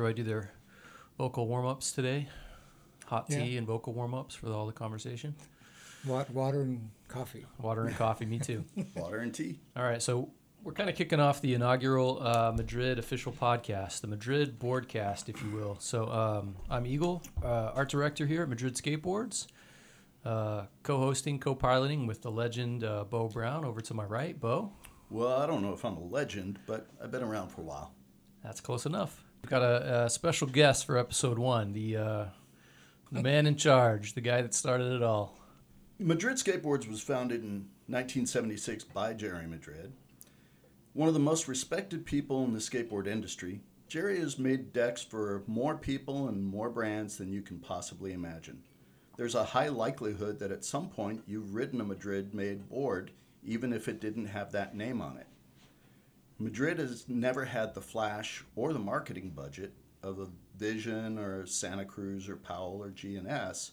everybody do their vocal warm ups today. Hot Yeah. tea and vocal warm ups for all the conversation. Wa- Water and coffee. Water and coffee, me too. Water and tea. All right, so we're kind of kicking off the inaugural uh, Madrid official podcast, the Madrid Boardcast, if you will. So um, I'm Eagle, uh, art director here at Madrid Skateboards, uh, co-hosting, co-piloting with the legend uh, Bo Brown over to my right. Bo, Well, I don't know if I'm a legend, but I've been around for a while. that's close enough. We've got a, a special guest for episode one, the uh, the man in charge, the guy that started it all. Madrid Skateboards was founded in 1976 by Jerry Madrid. One of the most respected people in the skateboard industry, Jerry has made decks for more people and more brands than you can possibly imagine. There's a high likelihood that at some point you've ridden a Madrid made board, even if it didn't have that name on it. Madrid has never had the flash or the marketing budget of a Vision or Santa Cruz or Powell or G&S,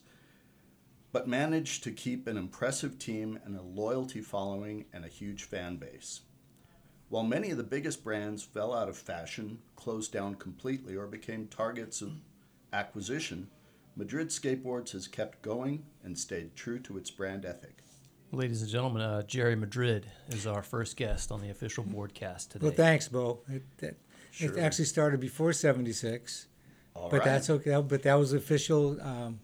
but managed to keep an impressive team and a loyalty following and a huge fan base. While many of the biggest brands fell out of fashion, closed down completely, or became targets of acquisition, Madrid Skateboards has kept going and stayed true to its brand ethic. Ladies and gentlemen, uh, Jerry Madrid is our first guest on the official broadcast today. Well, thanks, Bo. It, it, Sure. it actually started before '76, but right. that's okay. But that was official um,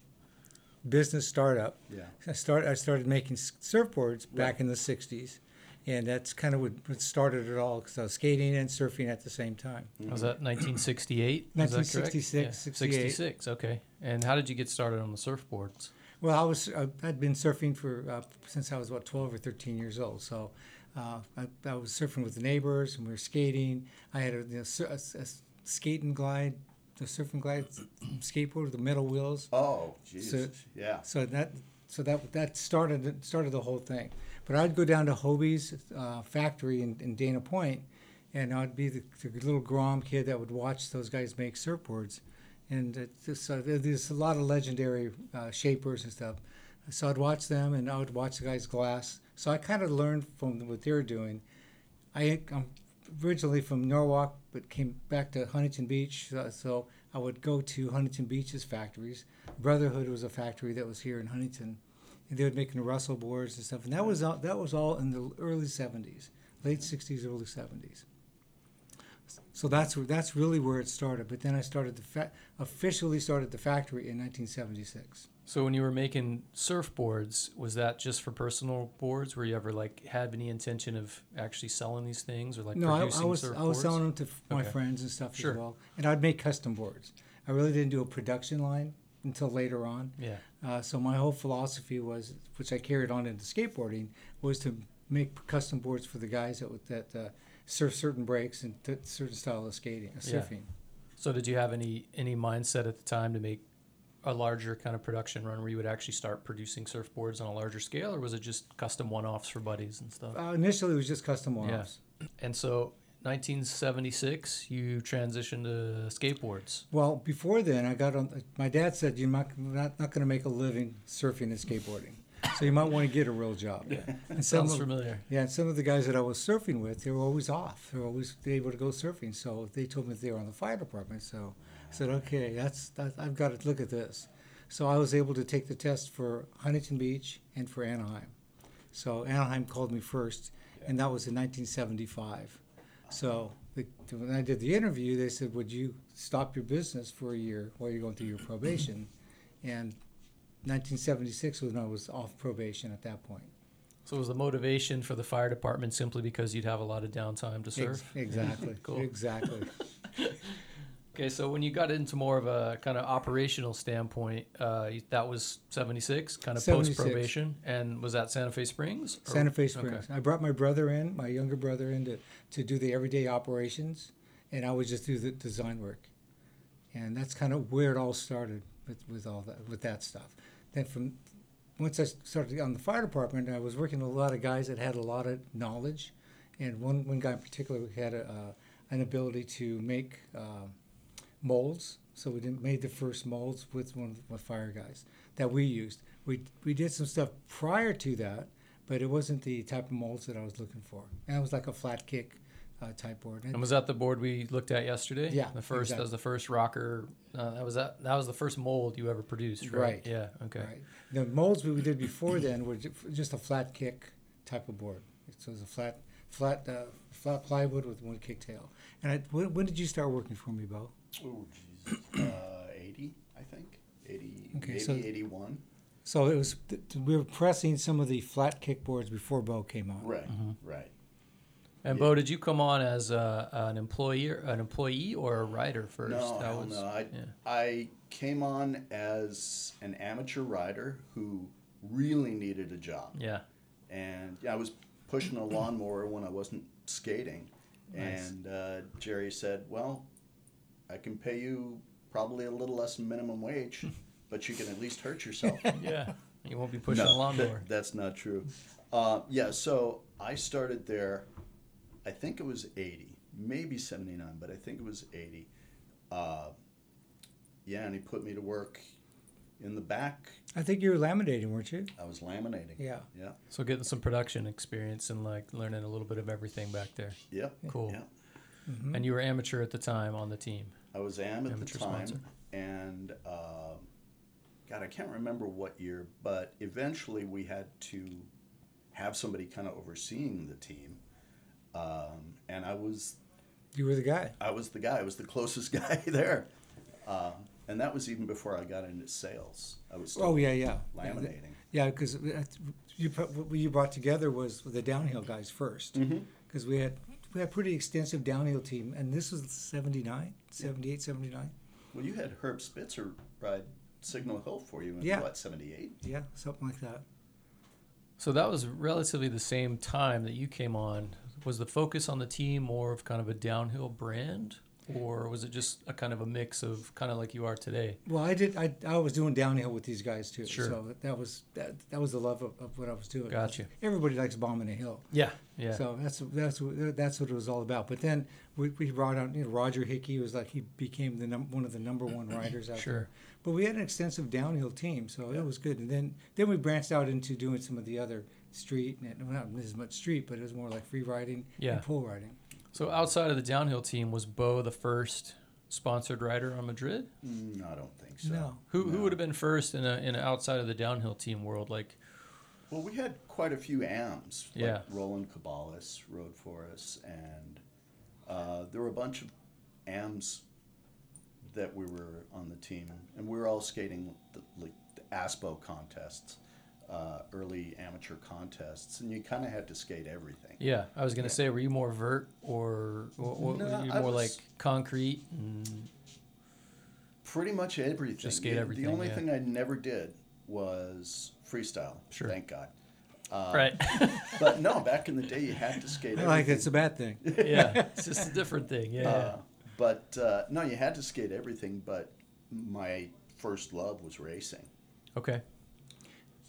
business startup. Yeah. I start. I started making surfboards back in the '60s, and that's kind of what, what started it all. Because I was skating and surfing at the same time. Was that 1968? Is that correct? 1966, Yeah, 68. 66, okay. And how did you get started on the surfboards? Well, I was uh, I'd been surfing for uh, since I was about 12 or 13 years old. So uh, I, I was surfing with the neighbors and we were skating. I had a, you know, sur- a, a skate and glide, the surf and glide skateboard with the metal wheels. Oh, Jesus. yeah. So that so that that started started the whole thing. But I'd go down to Hobie's uh, factory in, in Dana Point, and I'd be the, the little Grom kid that would watch those guys make surfboards. And uh, there's a lot of legendary uh, shapers and stuff. So I'd watch them, and I would watch the guys glass. So I kind of learned from what they were doing. I, I'm originally from Norwalk, but came back to Huntington Beach. So, so I would go to Huntington Beach's factories. Brotherhood was a factory that was here in Huntington, and they were making Russell boards and stuff. And that was all, that was all in the early '70s, late '60s, early '70s. So that's where, that's really where it started. But then I started the fa- officially started the factory in 1976. So when you were making surfboards, was that just for personal boards? Were you ever like had any intention of actually selling these things or like no, I, producing I was surfboards? I was selling them to f- my friends and stuff Sure. as well, and I'd make custom boards. I really didn't do a production line until later on. Yeah. Uh, so my whole philosophy was, which I carried on into skateboarding, was to make custom boards for the guys that that uh, surf certain breaks and t- certain style of skating, uh, Yeah. surfing. So did you have any any mindset at the time to make a larger kind of production run where you would actually start producing surfboards on a larger scale, or was it just custom one-offs for buddies and stuff? Uh, initially, it was just custom one-offs. And so, 1976, you transitioned to skateboards. Well, before then, I got on. My dad said you're not not, not going to make a living surfing and skateboarding, so you might want to get a real job. And some Sounds of- familiar. Yeah, and some of the guys that I was surfing with, they were always off. They were always able to go surfing. So they told me they were on the fire department. So I said, okay, that's that, I've got to look at this. So I was able to take the test for Huntington Beach and for Anaheim. So Anaheim called me first, and that was in 1975. So the, when I did the interview, they said, would you stop your business for a year while you're going through your probation? And 1976 was when I was off probation at that point. So was the motivation for the fire department simply because you'd have a lot of downtime to Ex- exactly. Cool. Exactly. Okay, so when you got into more of a kind of operational standpoint, uh, that was 76, kind of post probation. And was that Santa Fe Springs? or- Santa Fe okay. Springs. I brought my brother in, my younger brother in, to, to do the everyday operations, and I would just do the design work. And that's kind of where it all started with, with all that with that stuff. Then from once I started on the fire department, I was working with a lot of guys that had a lot of knowledge, and one one guy in particular had a, an ability to make uh, molds. So we did, made the first molds with one of the fire guys that we used. We we did some stuff prior to that, but it wasn't the type of molds that I was looking for. And it was like a flat kick uh, type board. And was that the board we looked at yesterday? Yeah, The first that was the first rocker. Uh, that was that. That was the first mold you ever produced, right? Right. Yeah. Okay. Right. The molds we did before then were just a flat kick type of board. So it was a flat, flat, uh, flat plywood with one kick tail. And I, when, when did you start working for me, Bo? Oh, Jesus. Uh, 80, I think. 80, Okay, maybe so- 81. So it was th- th- we were pressing some of the flat kick boards before Bo came out. Right, Mm-hmm. right. And Yeah. Bo, did you come on as a, an employee, an employee or a writer first? No, That was- no. I, yeah. I came on as an amateur writer who really needed a job. Yeah. And yeah, I was pushing a lawnmower when I wasn't skating. Nice. And uh, Jerry said, Well, I can pay you probably a little less than minimum wage, but you can at least hurt yourself. Yeah. You won't be pushing No, a lawnmower. that- that's not true. Uh, yeah, so I started there, I think it was 80, maybe 79, but I think it was 80. Uh, yeah, and he put me to work in the back. I think you were laminating, weren't you? I was laminating. Yeah. Yeah. So getting some production experience and like learning a little bit of everything back there. Yep. Cool. Yeah. Mm-hmm. And you were amateur at the time on the team. I was am at Amateur the time, sponsor. and uh, God, I can't remember what year, but eventually we had to have somebody kind of overseeing the team, um, and I was You were the guy. I was the guy. I was the closest guy there, uh, and that was even before I got into sales. I was still Oh yeah, yeah. laminating. Yeah, because you what you brought together was the downhill guys first. Mm-hmm. Because we had we had pretty extensive downhill team, and this was 79, 78, 79. Well, you had Herb Spitzer ride Signal Hill for you in Yeah. what seventy eight? Yeah, something like that. So that was relatively the same time that you came on. Was the focus on the team more of kind of a downhill brand, or was it just a kind of a mix of kind of like you are today? Well, I did. I, I was doing downhill with these guys too. Sure. So that was that, that was the love of, of what I was doing. Gotcha. Everybody likes bombing a hill. Yeah, yeah. So that's that's what that's what it was all about. But then we, we brought on you know Roger Hickey was like he became the num- one of the number one riders out Sure. there. But we had an extensive downhill team, so it was good. And then then we branched out into doing some of the other street, and well, not as much street, but it was more like free riding Yeah. and pole riding. So outside of the downhill team, was Bo the first sponsored rider on Madrid? Mm, I don't think so. No. Who who would have been first in a in a outside of the downhill team world? Like Well, we had quite a few AMs. Like Yeah. Roland Cabalas rode for us, and uh, there were a bunch of AMs that we were on the team, and we were all skating the, like the ASPO contests, uh, early amateur contests, and you kind of had to skate everything. yeah, I was gonna say, were you more vert or, or, or No, were you I more was- like concrete? And, Pretty much everything. Just skate The- everything, The only yeah. thing I never did was freestyle. Sure. Thank God. Uh, right. But no, back in the day, you had to skate. I like it's a bad thing. yeah, it's just a different thing. Yeah. Uh, but uh, no, you had to skate everything. But my first love was racing. okay.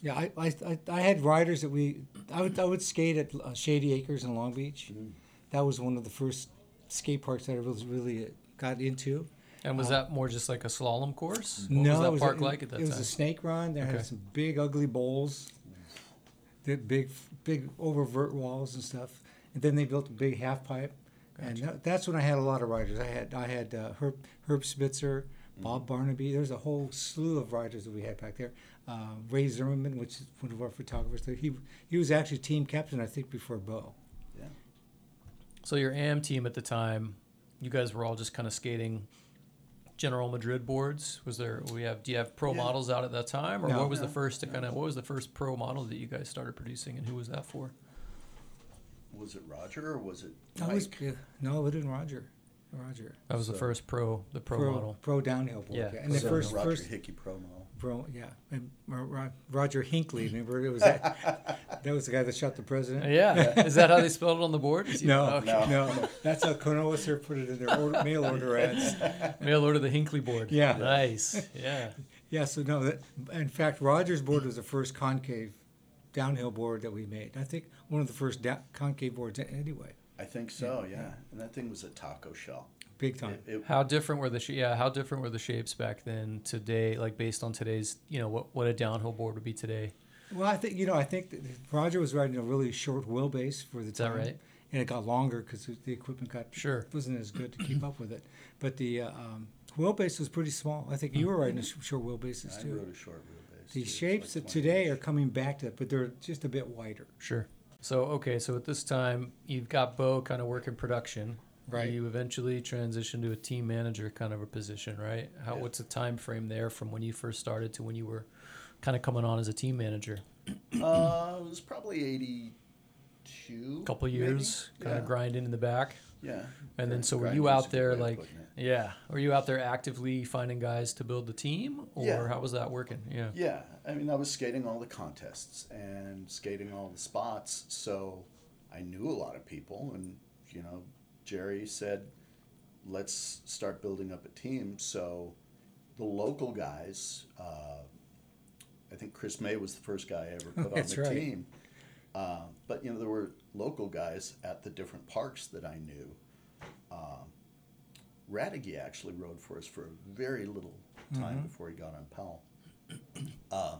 Yeah, I, I, I, I had riders that we I would I would skate at uh, Shady Acres in Long Beach. Mm. That was one of the first skate parks that I was really uh, got into. And was that more just like a slalom course? What no, was that was park a, like at that it was a snake run. There Okay. had some big ugly bowls, the big big oververt walls and stuff. And then they built a big half pipe, and that, that's when I had a lot of riders. I had I had uh, Herb Herb Spitzer, Bob Barnaby. There's a whole slew of riders that we had back there. Uh, Ray Zimmerman, which is one of our photographers, he he was actually team captain I think before Bo. Yeah. So your AM team at the time, you guys were all just kind of skating General Madrid boards. Was there? We have. Do you have pro Yeah. models out at that time, or No. what was the first to kind of? What was the first pro model that you guys started producing, and who was that for? Was it Roger or was it That Mike? was yeah, no, it wasn't Roger. Roger. That was the first pro, the pro, model. pro downhill board. Yeah, Yeah, and the first Roger first Hickey promo. Bro, yeah, and Ro- Ro- Roger Hinckley. Remember, it was that, that was the guy that shot the president. Yeah, is that how they spelled it on the board? Is he- No, okay. No. no, that's how Kanoa put it in their order, mail order ads. Mail order the Hinkley board. Yeah. nice. Yeah, Yeah, so no, that, in fact, Roger's board was the first concave downhill board that we made. I think one of the first da- concave boards anyway, I think so. Yeah. And that thing was a taco shell. Big time. It, it, how different were the sh- yeah? How different were the shapes back then? Today, like based on today's, you know, what what a downhill board would be today. Well, I think you know, I think that Roger was riding a really short wheelbase for the Is that time. right? and it got longer because the equipment got Sure. wasn't as good to keep up with it. But the uh, um, wheelbase was pretty small. I think you were riding a sh- short wheelbases too. I rode a short wheelbase. The too. Shapes like that today inch. are coming back to it, but they're just a bit wider. Sure. So okay, so at this time you've got Bo kind of working production. Right. You eventually transitioned to a team manager kind of a position, right? How Yeah. what's the time frame there from when you first started to when you were kind of coming on as a team manager? Uh, it was probably eighty-two. A couple maybe? years, kind yeah. of grinding in the back. Yeah. And then so were you out there like yeah, were you out there actively finding guys to build the team or Yeah. how was that working? Yeah. Yeah, I mean, I was skating all the contests and skating all the spots, so I knew a lot of people. And, you know, Jerry said, let's start building up a team. So the local guys, uh, I think Chris May was the first guy I ever put on the right. team. Uh, but, you know, there were local guys at the different parks that I knew. Um, Radigi actually rode for us for a very little time before he got on Powell. Um,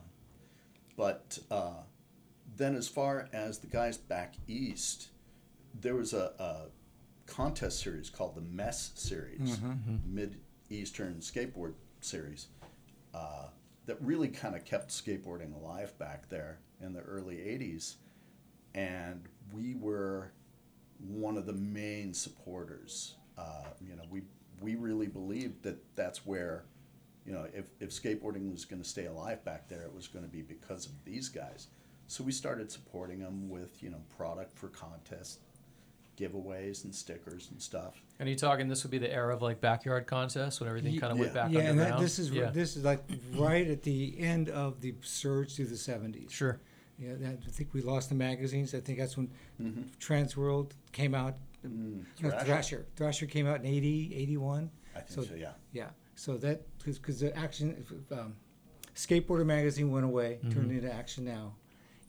but uh, then, as far as the guys back east, there was a, a contest series called the MESS Series, Mid Eastern Skateboard Series, uh, that really kind of kept skateboarding alive back there in the early 80s. And we were one of the main supporters. Uh, you know, we, we really believed that that's where you know, if, if skateboarding was going to stay alive back there, it was going to be because of these guys. So we started supporting them with, you know, product for contests, giveaways and stickers and stuff. And you talking this would be the era of like backyard contests when everything kind of went yeah. back yeah, and underground? that, this is yeah. this is like right at the end of the surge through the seventies. Sure. Yeah, that, I think we lost the magazines. I think that's when Mm-hmm. Trans World came out. Mm, No, Thrasher? Thrasher. Thrasher came out in 80, 81. I think So- so, yeah. Yeah. So that because the action um, skateboarder magazine went away, turned Mm-hmm. into Action Now,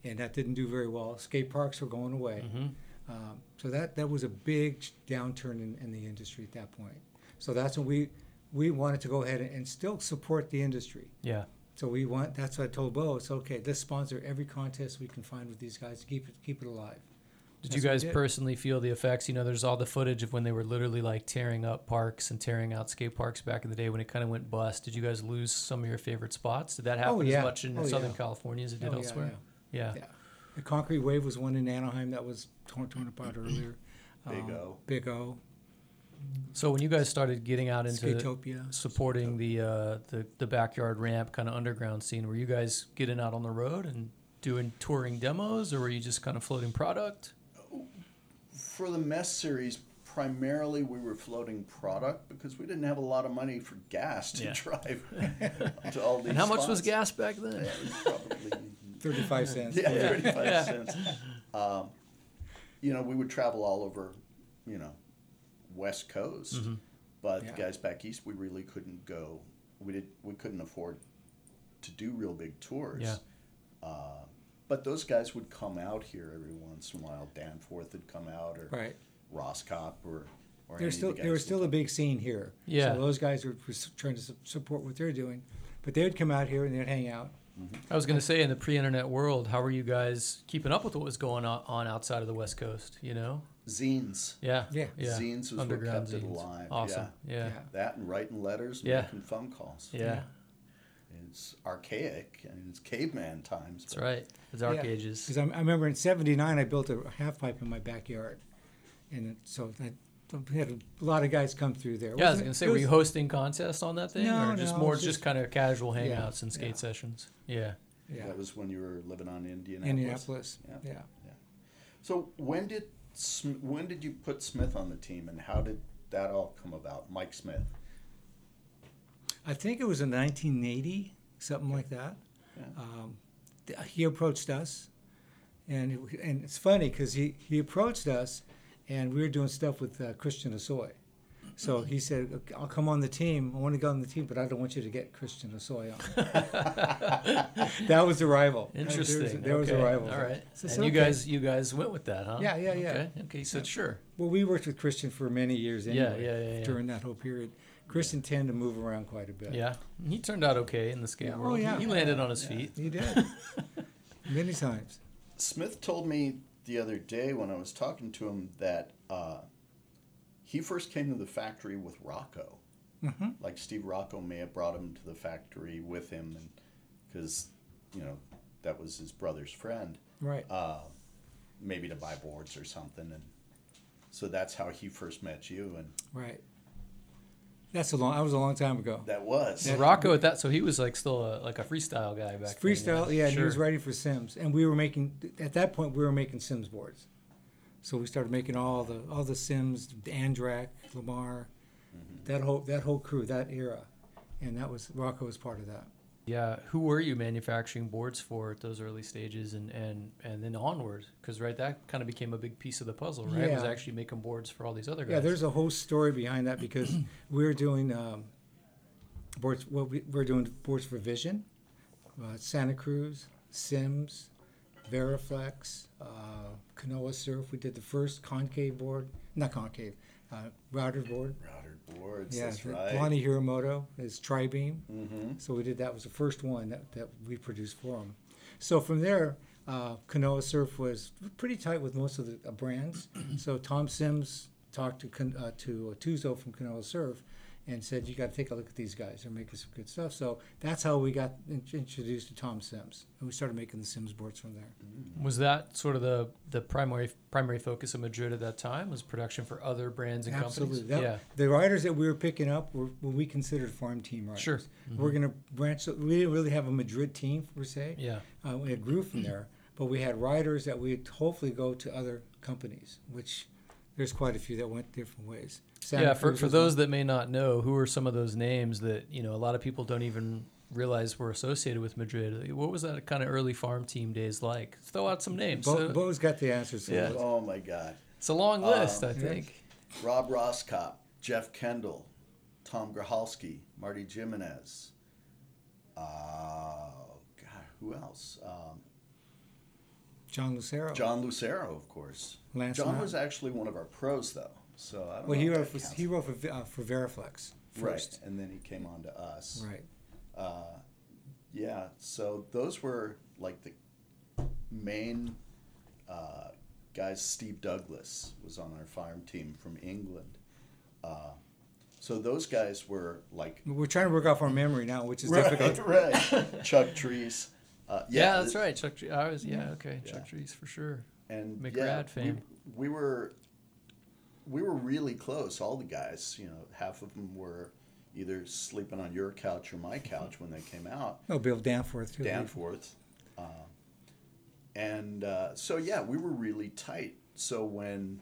and that didn't do very well. Skate parks were going away. Mhm. Um, so that that was a big downturn in, in the industry at that point. So that's when we we wanted to go ahead and, and still support the industry. Yeah. So we want that's what I told Bo. It's okay. Let's sponsor every contest we can find with these guys to keep it keep it alive. Did That's you guys did. personally feel the effects? You know, there's all the footage of when they were literally like tearing up parks and tearing out skate parks back in the day when it kind of went bust. Did you guys lose some of your favorite spots? Did that happen Oh, yeah. as much in Oh, Southern yeah. California as it did Oh, elsewhere? Yeah. Yeah. The concrete wave was one in Anaheim that was torn, torn apart earlier. Big Um, O. Big O. So when you guys started getting out into Skatopia. supporting the, uh, the the backyard ramp kind of underground scene, were you guys getting out on the road and doing touring demos, or were you just kind of floating product? For the mess series, primarily we were floating product because we didn't have a lot of money for gas to Yeah. drive to all these And how much was gas back then? Yeah, it was probably 35 cents. Yeah, Yeah. 35 Yeah. cents. Um, you know, we would travel all over, you know, West Coast, Mm-hmm. but Yeah. the guys back east, we really couldn't go. We did. We couldn't afford to do real big tours. Yeah. Uh, but those guys would come out here every once in a while. Danforth would come out, or Right. Roskop, or or any There's still the there was still a big scene here. Yeah. So those guys were, were trying to su- support what they're doing, but they would come out here and they'd hang out. Mm-hmm. I was going to say, in the pre-internet world, how were you guys keeping up with what was going on, on outside of the West Coast? You know, zines. yeah, Yeah. yeah. Zines was what Underground kept it alive. Awesome. Yeah, yeah, That and writing letters and Yeah. making phone calls. yeah. It's archaic and it's caveman times. That's right. The dark Yeah. ages. Because I, I remember in '79 I built a half pipe in my backyard, and it, so that we had a lot of guys come through there. Yeah, I was Wasn't going it- to say, it were was- you hosting contests on that thing, No, or just no, it more was just, just- kind of casual Yeah, hangouts and skate yeah. sessions? Yeah. Yeah. That was when you were living on Indianapolis. Indianapolis. Yeah. Yeah. So when did Sm- when did you put Smith on the team, and how did that all come about? Mike Smith. I think it was in 1980, something like that. Yeah. Um, th- he approached us, and it, and it's funny because he, he approached us, and we were doing stuff with uh, Christian Hosoi. So he said, "Okay, "I'll come on the team. I want to go on the team, but I don't want you to get Christian Hosoi on." that was the rival. Interesting. There was, there was a rival. All right. So, and so you okay. guys, you guys went with that, huh? Yeah, yeah, yeah. Okay. Okay. You said sure. Well, we worked with Christian for many years anyway. yeah, yeah, yeah. During that whole period, Christian tended to move around quite a bit. Yeah. He turned out okay in the skate Yeah. Oh, world. He- yeah. He landed on his feet. He did many times. Smith told me the other day when I was talking to him that uh, he first came to the factory with Rocco. Mm-hmm. Like Steve Rocco may have brought him to the factory with him, and because you know that was his brother's friend, Right. uh, maybe to buy boards or something, and so that's how he first met you, and Right. That's a long. That was a long time ago. that was So Rocco at that, so he was like still a, like a freestyle guy back then. Freestyle, yeah, and he was writing for Sims, and we were making at that point we were making Sims boards, so we started making all the all the Sims, Andrecht, Lamar, mm-hmm. that whole that whole crew, that era, and that was Rocco was part of that. Yeah, who were you manufacturing boards for at those early stages, and and and then onward? Because right, that kind of became a big piece of the puzzle, right? Was actually making boards for all these other guys. Yeah, there's a whole story behind that because we're doing um, boards. Well, we, we're doing boards for Vision, uh, Santa Cruz, Sims, Veriflex, uh, Kanoa Surf. We did the first concave board, not concave, uh, router board. routed boards. Yeah, that's right. Lonnie Hiramoto is Tri-Beam. hmm So we did that was the first one that, that we produced for them. So from there, uh, Kanoa Surf was pretty tight with most of the uh, brands. so Tom Sims talked to uh, to Tuzo from Kanoa Surf and said, "You got to take a look at these guys. They're making some good stuff." So that's how we got in- introduced to Tom Sims, and we started making the Sims boards from there. Was that sort of the the primary primary focus of Madrid at that time? Was production for other brands and Absolutely. companies? That- yeah, The riders that we were picking up were what we considered farm team riders. Sure. We're going to branch. We didn't really have a Madrid team per se. yeah. Uh, it grew from there, but we had riders that we'd hopefully go to other companies, which there's quite a few that went different ways. Santa yeah, for, Cruz for those one. that may not know, who are some of those names that you know a lot of people don't even realize were associated with Madrid? What was that kind of early farm team days like? Throw out some names. Bo, Uh, Bo's got the answers. Yeah. Oh my God. it's a long list, I Um, think. Rob Roskop, Jeff Kendall, Tom Groholski, Marty Jimenez. Uh, God, who else? Um, John Lucero. John Lucero, of course. John was actually one of our pros, though. So I don't Well, know he wrote for, he wrote for, uh, for Veriflex first. Right, and then he came on to us. Right. Uh, yeah, so those were like the main uh, guys. Steve Douglas was on our farm team from England. Uh, so those guys were like We're trying to work off our memory now, which is right, difficult. right. Chuck Treece. Uh, Yeah, that's th- right. Chuck. Tre- I was. Yeah. Okay. Yeah. Chuck Treece for sure. And McRad yeah, fame. We, we were we were really close. All the guys, you know, half of them were either sleeping on your couch or my couch when they came out. Oh, Bill Danforth too. Danforth. Uh, and uh, so, yeah, we were really tight. So when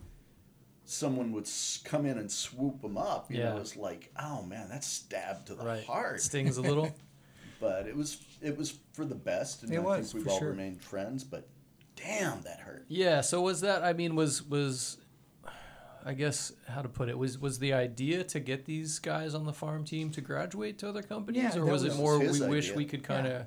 someone would come in and swoop them up, you know, Yeah. it was like, oh man, that's stabbed to the Right. heart. Stings a little. But it was it was for the best, and It I was, think we've all sure. remained friends. But damn, that hurt. Yeah. So was that? I mean, was was, I guess how to put it was was the idea to get these guys on the farm team to graduate to other companies, Yeah, or that was, it more we his wish we could kind of.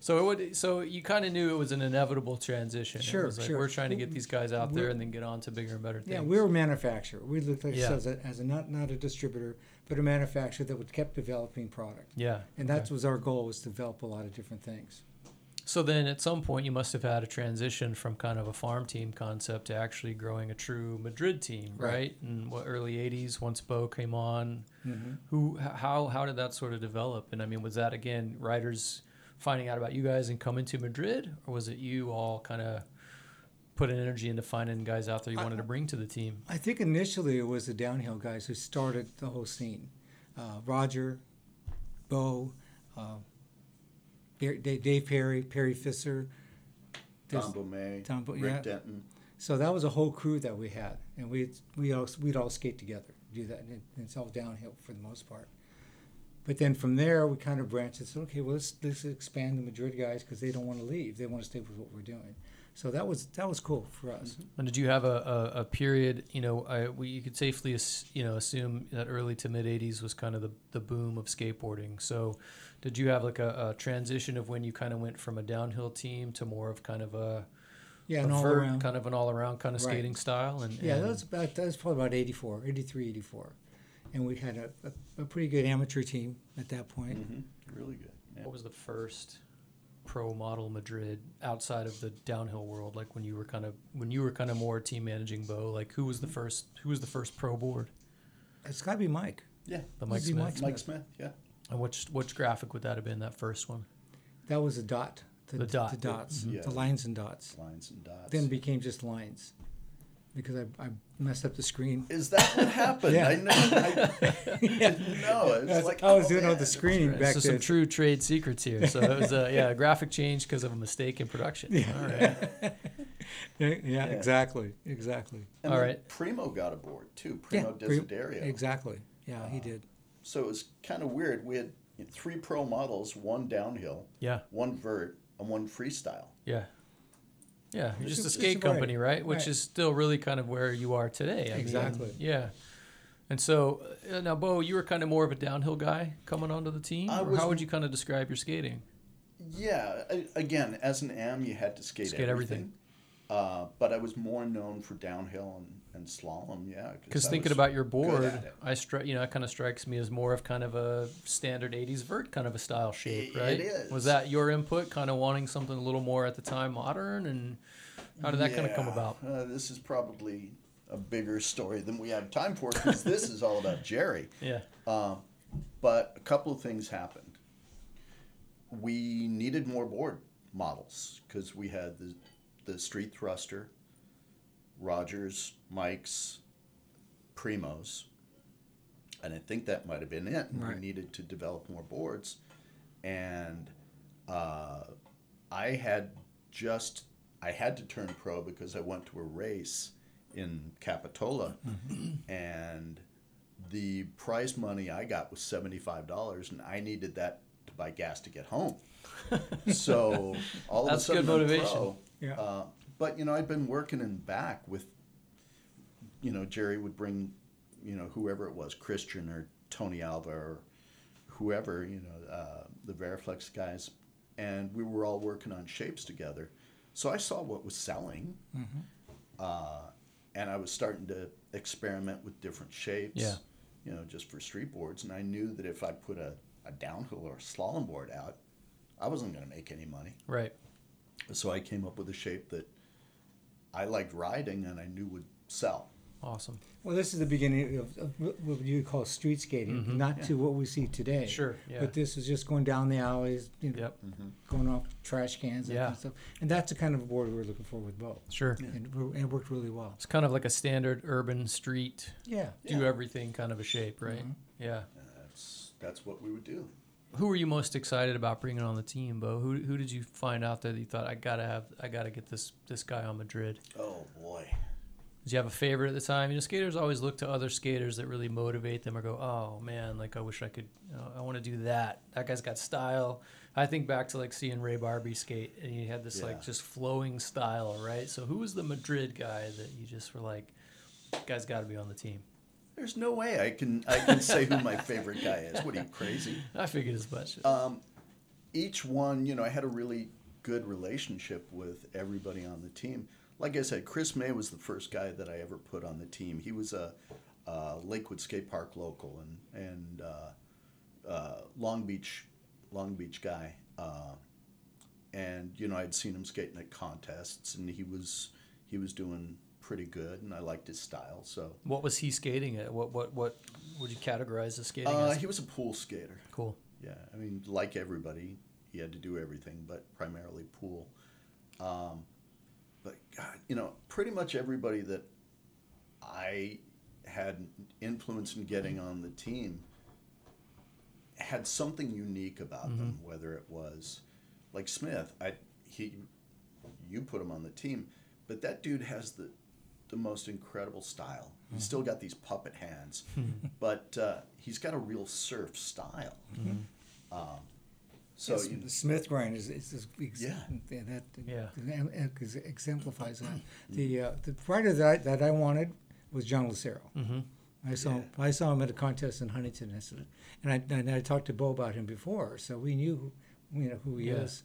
So it would. So you kind of knew it was an inevitable transition. Sure, it was like sure. We're trying to get these guys out there We're- and then get on to bigger and better things. Yeah, we were a manufacturer. We looked like Yeah. as a, as a not not a distributor, but a manufacturer that would kept developing product. Yeah. And okay. that was our goal was to develop a lot of different things. So then, at some point, you must have had a transition from kind of a farm team concept to actually growing a true Madrid team, right? Right. In what early '80s, once Bo came on, Mm-hmm. who, how, how did that sort of develop? And I mean, was that again writers finding out about you guys and coming to Madrid, or was it you all kind of putting energy into finding guys out there you I- wanted to bring to the team? I think initially it was the downhill guys who started the whole scene. Uh, Roger, Bo, uh, Dave Perry, Perry Fisser. Tom Bomay, Tom Bo- Rick yeah. Denton. So that was a whole crew that we had, and we we all we'd all skate together, do that, and it, it's all downhill for the most part. But then from there, we kind of branched and said, okay, well let's let's expand the Madrid guys because they don't want to leave; they want to stay with what we're doing. So that was that was cool for us. And did you have a, a, a period, you know, I, we, you could safely, ass- you know, assume that early to mid 80s was kind of the, the boom of skateboarding. So did you have like a, a transition of when you kind of went from a downhill team to more of kind of a, Yeah, a and all vert, around. kind of an all around kind of Right. skating style? And, Yeah, and that was about that was probably about 84, 83, 84. and we had a, a, a pretty good amateur team at that point. hmm Really good. Yeah. what was the first pro model Madrid outside of the downhill world? Like when you were kind of when you were kind of more team managing Bo. Like who was the first who was the first pro board? It's got to be Mike. Yeah. The Mike Smith. Mike. Mike Smith, yeah. And which which graphic would that have been? That first one. That was a dot. The dot. The dots. Yeah. The lines and dots. Lines and dots. Then became just lines because I, I messed up the screen. Is that what happened? Yeah. I know. I didn't know. It was That's- like, I was oh, doing it on the screen back there. so some true trade secrets here. So it was a yeah a graphic change because of a mistake in production. All right. Yeah, yeah, exactly, exactly. And All then right. Primo got aboard too. Primo Pre- Desiderio. Exactly. Yeah, he did. So it was kind of weird. We had three pro models, one downhill, Yeah. one vert, and one freestyle. Yeah. Yeah, you're just a skate company, right? Which Right. is still really kind of where you are today. I mean, Exactly. yeah. And so uh, now, Bo, you were kind of more of a downhill guy coming onto the team. Or was- how would you kind of describe your skating? Yeah, I, again, as an AM, you had to skate, Skate everything. Uh, but I was more known for downhill and, and slalom. Yeah, Because thinking about your board. I stri- you know, it kind of strikes me as more of kind of a standard '80s vert kind of a style shape, It- right? it Was that your input, kind of wanting something a little more at the time modern, and how did that kind of come about? Uh, this is probably a bigger story than we have time for because this is all about Jerry. Yeah. Um, but a couple of things happened. We needed more board models because we had the, the Street Thruster, Rogers, Mike's, Primos, and I think that might have been it. And Right. We needed to develop more boards, and uh, I had just I had to turn pro because I went to a race in Capitola, and the prize money I got was seventy five dollars, and I needed that to buy gas to get home. so all of That's a sudden, good motivation. pro. Yeah. Uh, but you know, I'd been working in back with, you know, Jerry would bring, you know, whoever it was, Christian or Tony Alva or whoever, you know, uh, the Veriflex guys, and we were all working on shapes together. So I saw what was selling, mm-hmm. uh, and I was starting to experiment with different shapes. Yeah. You know, just for street boards, and I knew that if I put a, a downhill or a slalom board out, I wasn't going to make any money. Right. So I came up with a shape that I liked riding and I knew would sell. Awesome. Well, this is the beginning of, of what what you call street skating, not to what we see today. Mm-hmm. Sure, yeah. But this is just going down the alleys, you know, Yep. going off trash cans and stuff. And that's the kind of board we're looking for with Bo. Sure. And, it and it worked really well. It's kind of like a standard urban street, Yeah. do Yeah. everything kind of a shape, right? Yeah. That's that's what we would do. Who were you most excited about bringing on the team, Bo? Who, who did you find out there that you thought I gotta have, I gotta get this this guy on Madrid? Oh boy. Did you have a favorite at the time? You know, skaters always look to other skaters that really motivate them or go, oh man, like I wish I could, you know, I want to do that. That guy's got style. I think back to like seeing Ray Barbee skate and he had this Yeah. like just flowing style, right? So who was the Madrid guy that you just were like, guy's got to be on the team? There's no way I can I can say who my favorite guy is. What are you crazy? I figured as much. Um, each one, you know, I had a really good relationship with everybody on the team. Like I said, Chris May was the first guy that I ever put on the team. He was a, a Lakewood Skate Park local and and uh, uh, Long Beach, Long Beach guy. Uh, and you know, I'd seen him skating at contests, and he was he was doing pretty good, and I liked his style. So what was he skating at? What what what would you categorize as skating uh, as? he was a pool skater. Cool. Yeah, I mean, like everybody, he had to do everything, but primarily pool. Um, but God, you know, pretty much everybody that I had influence in getting on the team had something unique about them. Whether it was like Smith, I he, you put him on the team, but that dude has the the most incredible style. He's still got these puppet hands, but uh, he's got a real surf style. Um, so Yes, you the Smith grind is, is, is ex- Yeah. that Yeah. em- em- exemplifies that. The uh, the rider that I, that I wanted was John Lucero. Mm-hmm. I saw him, I saw him at a contest in Huntington, and so- and I and I talked to Bo about him before, so we knew who, you know who he Yeah. is,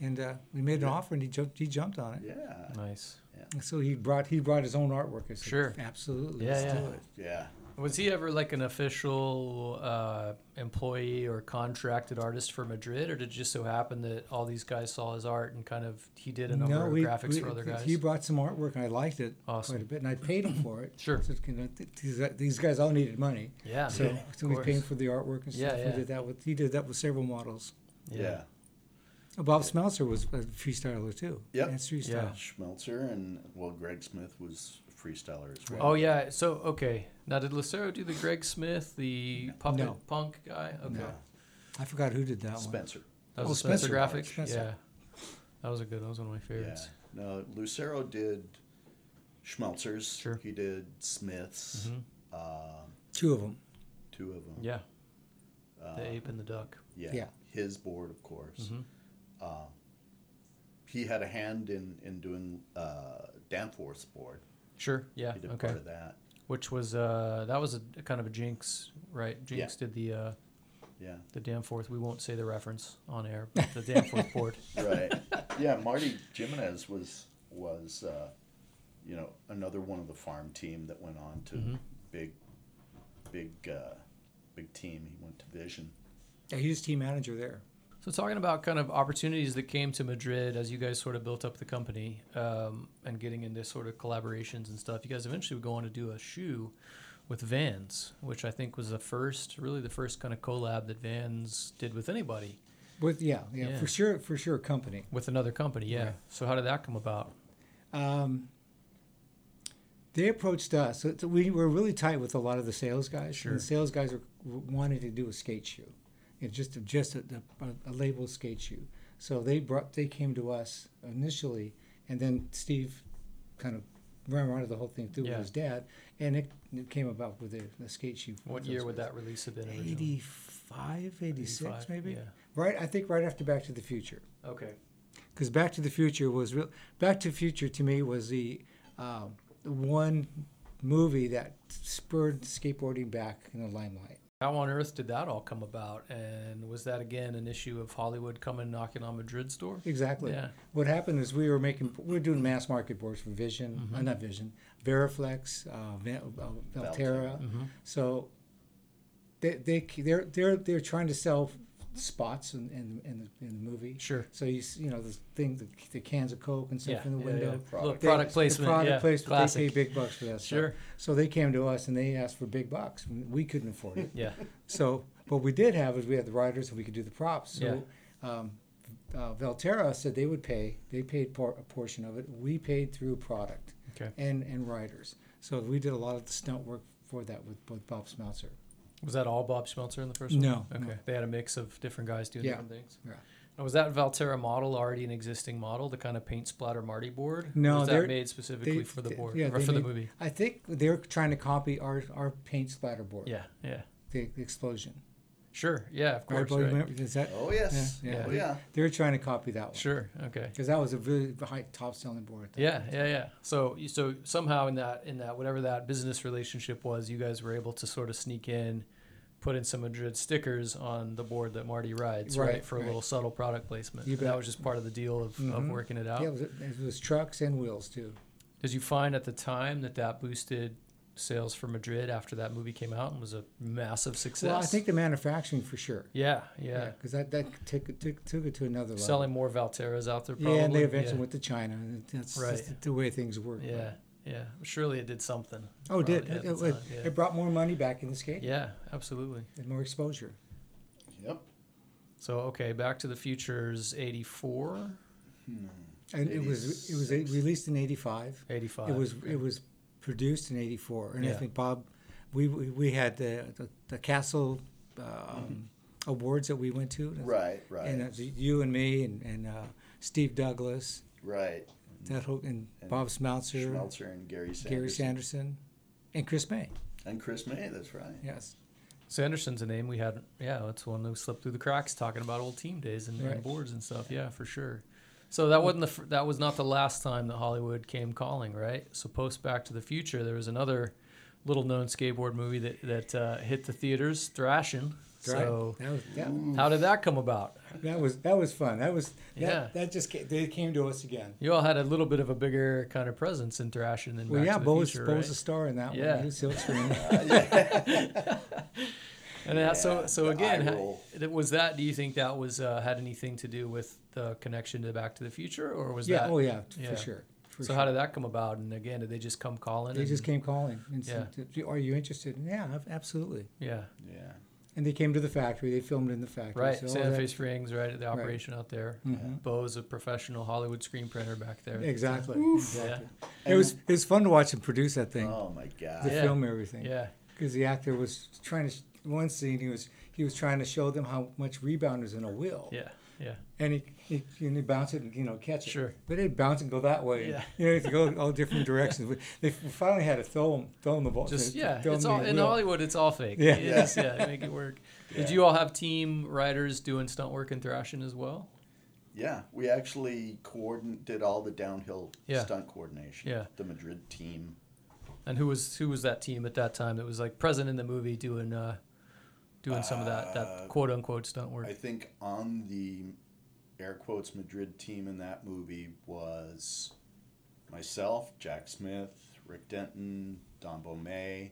and uh, we made an offer, and he jumped he jumped on it. yeah, Nice. So he brought he brought his own artwork. I said, Sure. absolutely, Yeah, let's yeah. do it. yeah. Was he ever like an official uh, employee or contracted artist for Madrid, or did it just so happen that all these guys saw his art and kind of he did a number of we- graphics we- for other guys? He brought some artwork, and I liked it Awesome. quite a bit, and I paid him for it. Sure. So, you know, th- these, these guys all needed money, yeah, so, man, so of we course. paid him for the artwork and Yeah, stuff. yeah. We did that with he did that with several models. Yeah. Bob Schmelzer was a freestyler too. Yep. and street Yeah. style. Schmelzer and well, Greg Smith was a freestyler as well. Oh yeah. So okay. Now did Lucero do the Greg Smith, the puppet No. punk guy? Okay. No. I forgot who did that one. Spencer. That was Oh, a Spencer, Spencer. Graphics. Spencer. Yeah. That was a good. One. That was one of my Yeah. favorites. No, Lucero did Schmelzer's. Sure. He did Smith's. Mhm. Uh, Two of them. two of them. Yeah. Uh, The ape and the duck. yeah. Yeah. His board, of course. hmm Uh, he had a hand in in doing uh, Danforth's board. Sure. Yeah. He did Okay. part of that. Which was uh that was a, a kind of a Jinx, right? Jinx did the uh Yeah. the Danforth. We won't say the reference on air, but the Danforth board. Right. yeah. Marty Jimenez was was uh, you know another one of the farm team that went on to Mhm. big big uh, big team. He went to Vision. Yeah, he was team manager there. So talking about kind of opportunities that came to Madrid as you guys sort of built up the company um, and getting into sort of collaborations and stuff. You guys eventually would go on to do a shoe with Vans, which I think was the first, really the first kind of collab that Vans did with anybody, With yeah, yeah, Yeah. for sure, for sure, a company. with another company. Yeah. Right. So how did that come about? Um, they approached us. So we were really tight with a lot of the sales guys. Sure. And the sales guys were, wanted to do a skate shoe. It's just a, just a, a, a label skate shoe. So they brought they came to us initially, and then Steve kind of ran around the whole thing through Yeah. with his dad, and it, it came about with the, the skate shoe. What year would that release have been originally? 85, 86 85, maybe. Yeah. Right, I think right after Back to the Future Okay. because Back to the Future was real. Back to the Future to me was the um, the one movie that spurred skateboarding back in the limelight. How on earth did that all come about? And was that again an issue of Hollywood coming knocking on Madrid's door? Exactly. Yeah. What happened is we were making we were doing mass market boards for Vision, Mm-hmm. uh, not Vision, Veriflex, uh, Ve- uh, Valterra. Mm-hmm. So they they they're they're they're trying to sell spots in in, in, the, in the movie. Sure. So you s- you know the thing the, the cans of Coke and stuff Yeah. in the yeah, window. yeah. Product. They- product the placement. product yeah. placement, Classic. They pay big bucks for that Sure. stuff. So they came to us and they asked for big bucks. We couldn't afford it. Yeah. so what we did have is we had the riders and we could do the props. So um, uh, Valterra said they would pay. They paid por- a portion of it. We paid through product Okay. and and riders. So we did a lot of the stunt work for that with, with Bob Schmelzer. Was that all Bob Schmelzer in the first one? No, Okay. no. They had a mix of different guys doing Yeah. different things. Yeah. Now, was that Valterra model already an existing model, the kind of paint splatter Marty board? No, was that made specifically they- for the they- board yeah, or they for the movie? I think they're trying to copy our our paint splatter board. Yeah. Yeah. The, the explosion. Sure. Yeah. Of course. Bo, you Right. is that? Oh yes. Yeah, yeah. Oh yeah. They, were trying to copy that one. Sure. Okay. Because that was a really high top selling board. Yeah, yeah, yeah. So, so somehow in that, in that, whatever that business relationship was, you guys were able to sort of sneak in, put in some Madrid stickers on the board that Marty rides, right, Right, for a little subtle product placement. You And that was just part of the deal of, of Mhm. working it out. Yeah, it was, it was trucks and wheels too. Did you find at the time that that boosted sales for Madrid after that movie came out and was a massive success? Well, I think the manufacturing for sure. Yeah, yeah. Yeah, because that that took, it- took took it to another level. Selling more Valterras out there. Yeah, and they eventually yeah. went to China. And that's Right. just the way things work. Yeah, yeah. Surely it did something. Oh, it did. Probably It, it, yeah. it brought more money back in the skate Yeah, absolutely. and more exposure. Yep. So okay, Back to the Future's 84, hmm. And it was it was released in '85. 85. It was okay. it was produced in '84, and I think Bob, we we, we had the, the the Castle um, awards that we went to. Right. Right. And uh, you and me and and uh, Steve Douglas, right. that whole and, And Bob Smeltzer, Schmelzer and Gary Sanderson. Gary Sanderson, and Chris May. And Chris May. That's right. Yes. Sanderson's a name we had. Yeah, that's one who slipped through the cracks talking about old team days and, and boards and stuff. Yeah, for sure. So that wasn't the that was not the last time that Hollywood came calling, right? So post Back to the Future, there was another little known skateboard movie that that uh, hit the theaters, Thrashin'. So. That was, yeah. how did that come about? that was that was fun. That was that, Yeah. that just came, they came to us again. You all had a little bit of a bigger kind of presence in Thrashin' than Well, Back yeah, to the Bo was, Future, Bo right? was a star in that Yeah. one. He was Silkscreen. And that, so, Yeah, so the again, eye ha- roll. that- was that? Do you think that was uh, had anything to do with the connection to Back to the Future, or was yeah, that? oh yeah, yeah. for sure. For so sure. how did that come about? And again, did they just come calling? they and- just came calling and Yeah. said, "Are you interested?" And yeah, absolutely. Yeah, Yeah. And they came to the factory. They filmed in the factory. right. So all Santa that- Fe Springs, right? The operation out there. Mhm. Bo's a professional Hollywood screen printer back there. Exactly. Yeah, exactly. It was it was fun to watch him produce that thing, Oh my God. to Yeah. film everything. yeah, because the actor was trying to sh- one scene he was he was trying to show them how much rebound is in a wheel yeah, yeah. and he, he and he bounce it and you know catch it Sure. but they'd bounce and go that way Yeah. you know to go all different directions We- they finally had to throw him throw him the ball Just yeah, it's all in wheel. Hollywood. It's all fake. Yeah. You just, yeah, make it work. Did you all have team riders doing stunt work and Thrashin' as well? Yeah, we actually coordin- did all the downhill Yeah. stunt coordination. Yeah. The Madrid team. And who was who was that team at that time that was like present in the movie doing uh, doing some of that Uh, that quote unquote stunt work? I think on the air quotes Madrid team in that movie was myself, Jack Smith, Rick Denton, Don Bomay.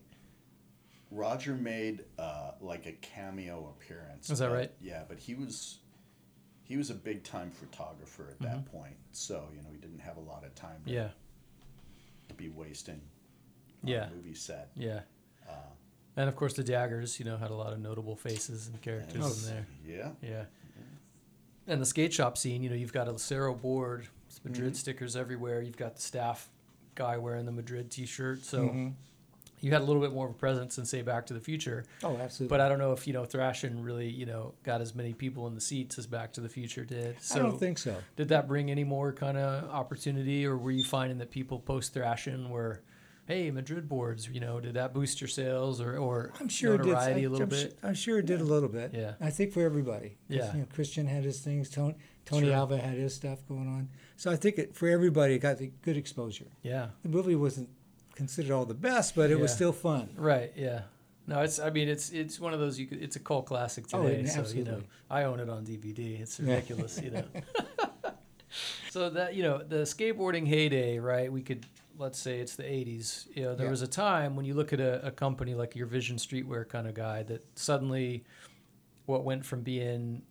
Roger made uh, like a cameo appearance. Is that but- right? Yeah, but he was he was a big time photographer at that point, so you know he didn't have a lot of time to Mm-hmm. yeah, be wasting on Yeah. movie set. yeah. And of course the Daggers, you know, had a lot of notable faces and characters Oh. in there. yeah, Yeah. And the skate shop scene, you know, you've got a Lacero board, Madrid Mhm. stickers everywhere. You've got the staff guy wearing the Madrid T-shirt, so Mhm. you had a little bit more of a presence than say Back to the Future. oh absolutely But I don't know if you know Thrashin' really, you know, got as many people in the seats as Back to the Future did. So I don't think so did that bring any more kind of opportunity, or were you finding that people post Thrashin' were, hey, Madrid boards, you know, did that boost your sales or or I'm sure it did I, a little I'm, bit? su- I'm sure it did a little bit Yeah. I think for everybody. Yeah. you know, Christian had his things Tony, Tony Sure. Alva had his stuff going on so I think it, for everybody it got the good exposure Yeah. the movie wasn't considered all the best, but it was still fun. Right. Yeah. No, it's. I mean, it's it's one of those. You could. It's a cult classic Oh, today. yeah, so you know. I own it on DVD. It's ridiculous. you know. so that you know the skateboarding heyday, right? We could let's say it's the '80s. You know, there Yeah. was a time when you look at a, a company like your Vision Streetwear kind of guy that suddenly, what went from being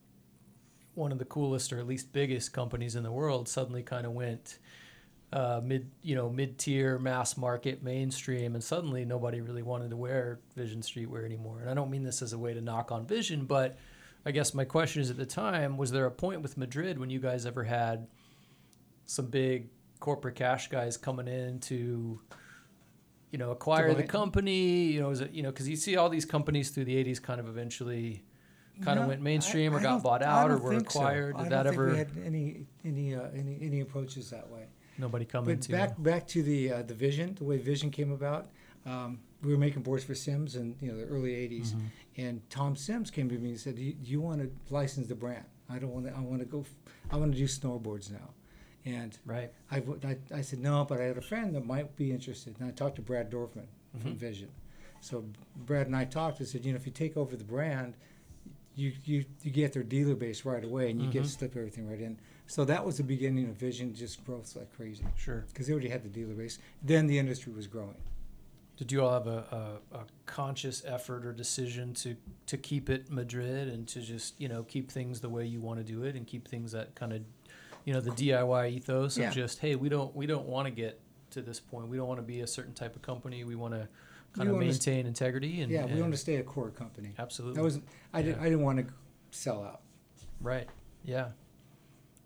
one of the coolest or at least biggest companies in the world suddenly kind of went uh, mid, you know, mid-tier, mass market, mainstream, and suddenly nobody really wanted to wear Vision streetwear anymore. And I don't mean this as a way to knock on Vision, but I guess my question is: at the time, was there a point with Madrid when you guys ever had some big corporate cash guys coming in to, you know, acquire the company? You know, is it you know because you see all these companies through the '80s kind of eventually kind of went mainstream I- or got bought out or were so. acquired. I Did that ever? we had any any uh, any any approaches that way. nobody coming But to back back to the uh, the vision, the way vision came about. Um, we were making boards for Sims in you know the early '80s, Mm-hmm. and Tom Sims came to me and said, "Do you, you want to license the brand? I don't want to. I want to go. f- I want to do snowboards now." And right. I, w- I, I said no, but I had a friend that might be interested, and I talked to Brad Dorfman from Mhm. Vision. So Brad and I talked. I said, you know, if you take over the brand, you you, you get their dealer base right away, and you get to slip everything right in. So that was the beginning of Vision, just growth like crazy Sure. because they already had the dealer base. Then the industry was growing. Did you all have a, a, a conscious effort or decision to, to keep it Madrid and to just you know keep things the way you want to do it and keep things that kind of you know the DIY ethos Yeah. of just hey we don't we don't want to get to this point we don't want to be a certain type of company we want to kind We of maintain integrity and yeah, we and- want to stay a core company. absolutely That was I didn't I didn't want to sell out. right yeah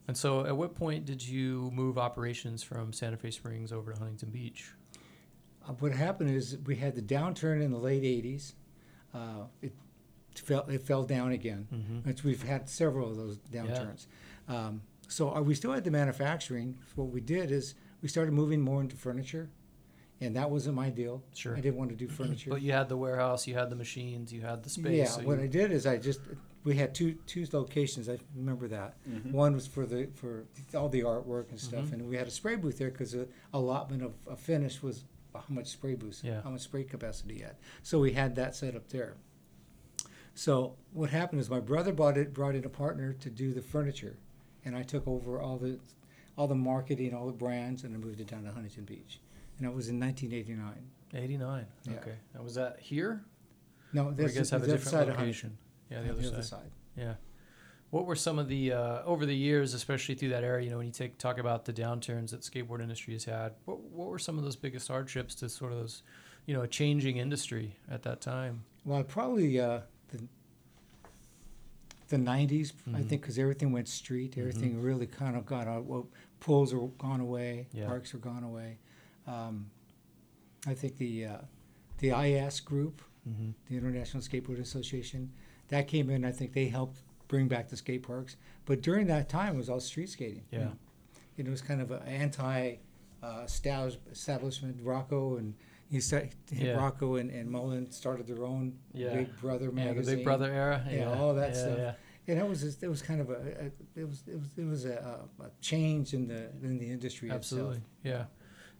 and so at what point did you move operations from Santa Fe Springs over to Huntington Beach Uh, what happened is we had the downturn in the late '80s. Uh, it fell it fell down again. mm-hmm. We've had several of those downturns. Um, so uh, we still had the manufacturing. What we did is we started moving more into furniture, and that wasn't my deal. Sure. I didn't want to do furniture. but you had the warehouse you had the machines you had the space yeah, so what you- I did is I just we had two two locations. I remember that. One was for the for all the artwork and stuff, Mhm. and we had a spray booth there because the allotment of a finish was how much spray booth, Yeah. how much spray capacity you had. So we had that set up there. So what happened is my brother bought it, brought in a partner to do the furniture, and I took over all the, all the marketing, all the brands, and I moved it down to Huntington Beach, and that was in 1989. 89. Yeah. Okay. And was that here? No, that's guys the other side of location. Yeah, the, other, the side. other side. Yeah. What were some of the uh, over the years, especially through that era? You know, when you take talk about the downturns that skateboard industry has had, what what were some of those biggest hardships to sort of those, you know, a changing industry at that time? Well, probably uh, the the '90s. I Mhm. think because everything went street, everything really kind of got out. Well, pools are gone away, Yeah. parks are gone away. Um, I think the uh, the IS group, Mm-hmm. the International Skateboard Association, that came in. I think they helped bring back the skate parks. But during that time, it was all street skating. you Yeah. know. It was kind of an anti uh, establish- establishment. Rocco and he said Yeah. Rocco and, and Mullen started their own Yeah. Big Brother Yeah, magazine. the Big Brother era. Yeah, all that stuff. Yeah. And it was just, it was kind of a, a it was it was it was a, a, change in the in the industry Absolutely. itself. Yeah.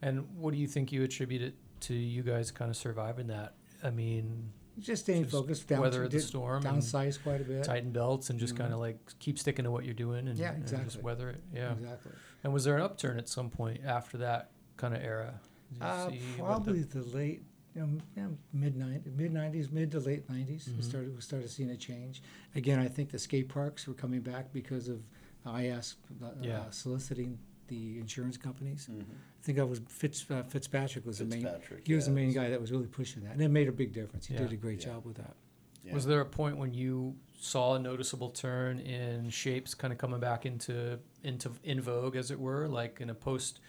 And what do you think you attribute it to? You guys kind of surviving that. I mean, Just staying Just focused, down, weather the storm downsize quite a bit. tighten belts and just Mhm. kind of like keep sticking to what you're doing and, Yeah, and just exactly. weather it. Yeah. Exactly. And was there an upturn at some point after that kind of era? Did Uh, see what the- probably the, late, you know, yeah, mid nineties, mid nineties, mid to late 90s Mhm. We started we started seeing a change. Again, I think the skate parks were coming back because of IS uh, Yeah. soliciting the insurance companies. Mhm. I think that was Fitz, uh, Fitzpatrick was the main. Fitzpatrick, He was the main guy that was really pushing that, and it made a big difference. He Yeah. did a great Yeah. job with that. yeah. Was there a point when you saw a noticeable turn in shapes kind of coming back into into in vogue, as it were, like in a post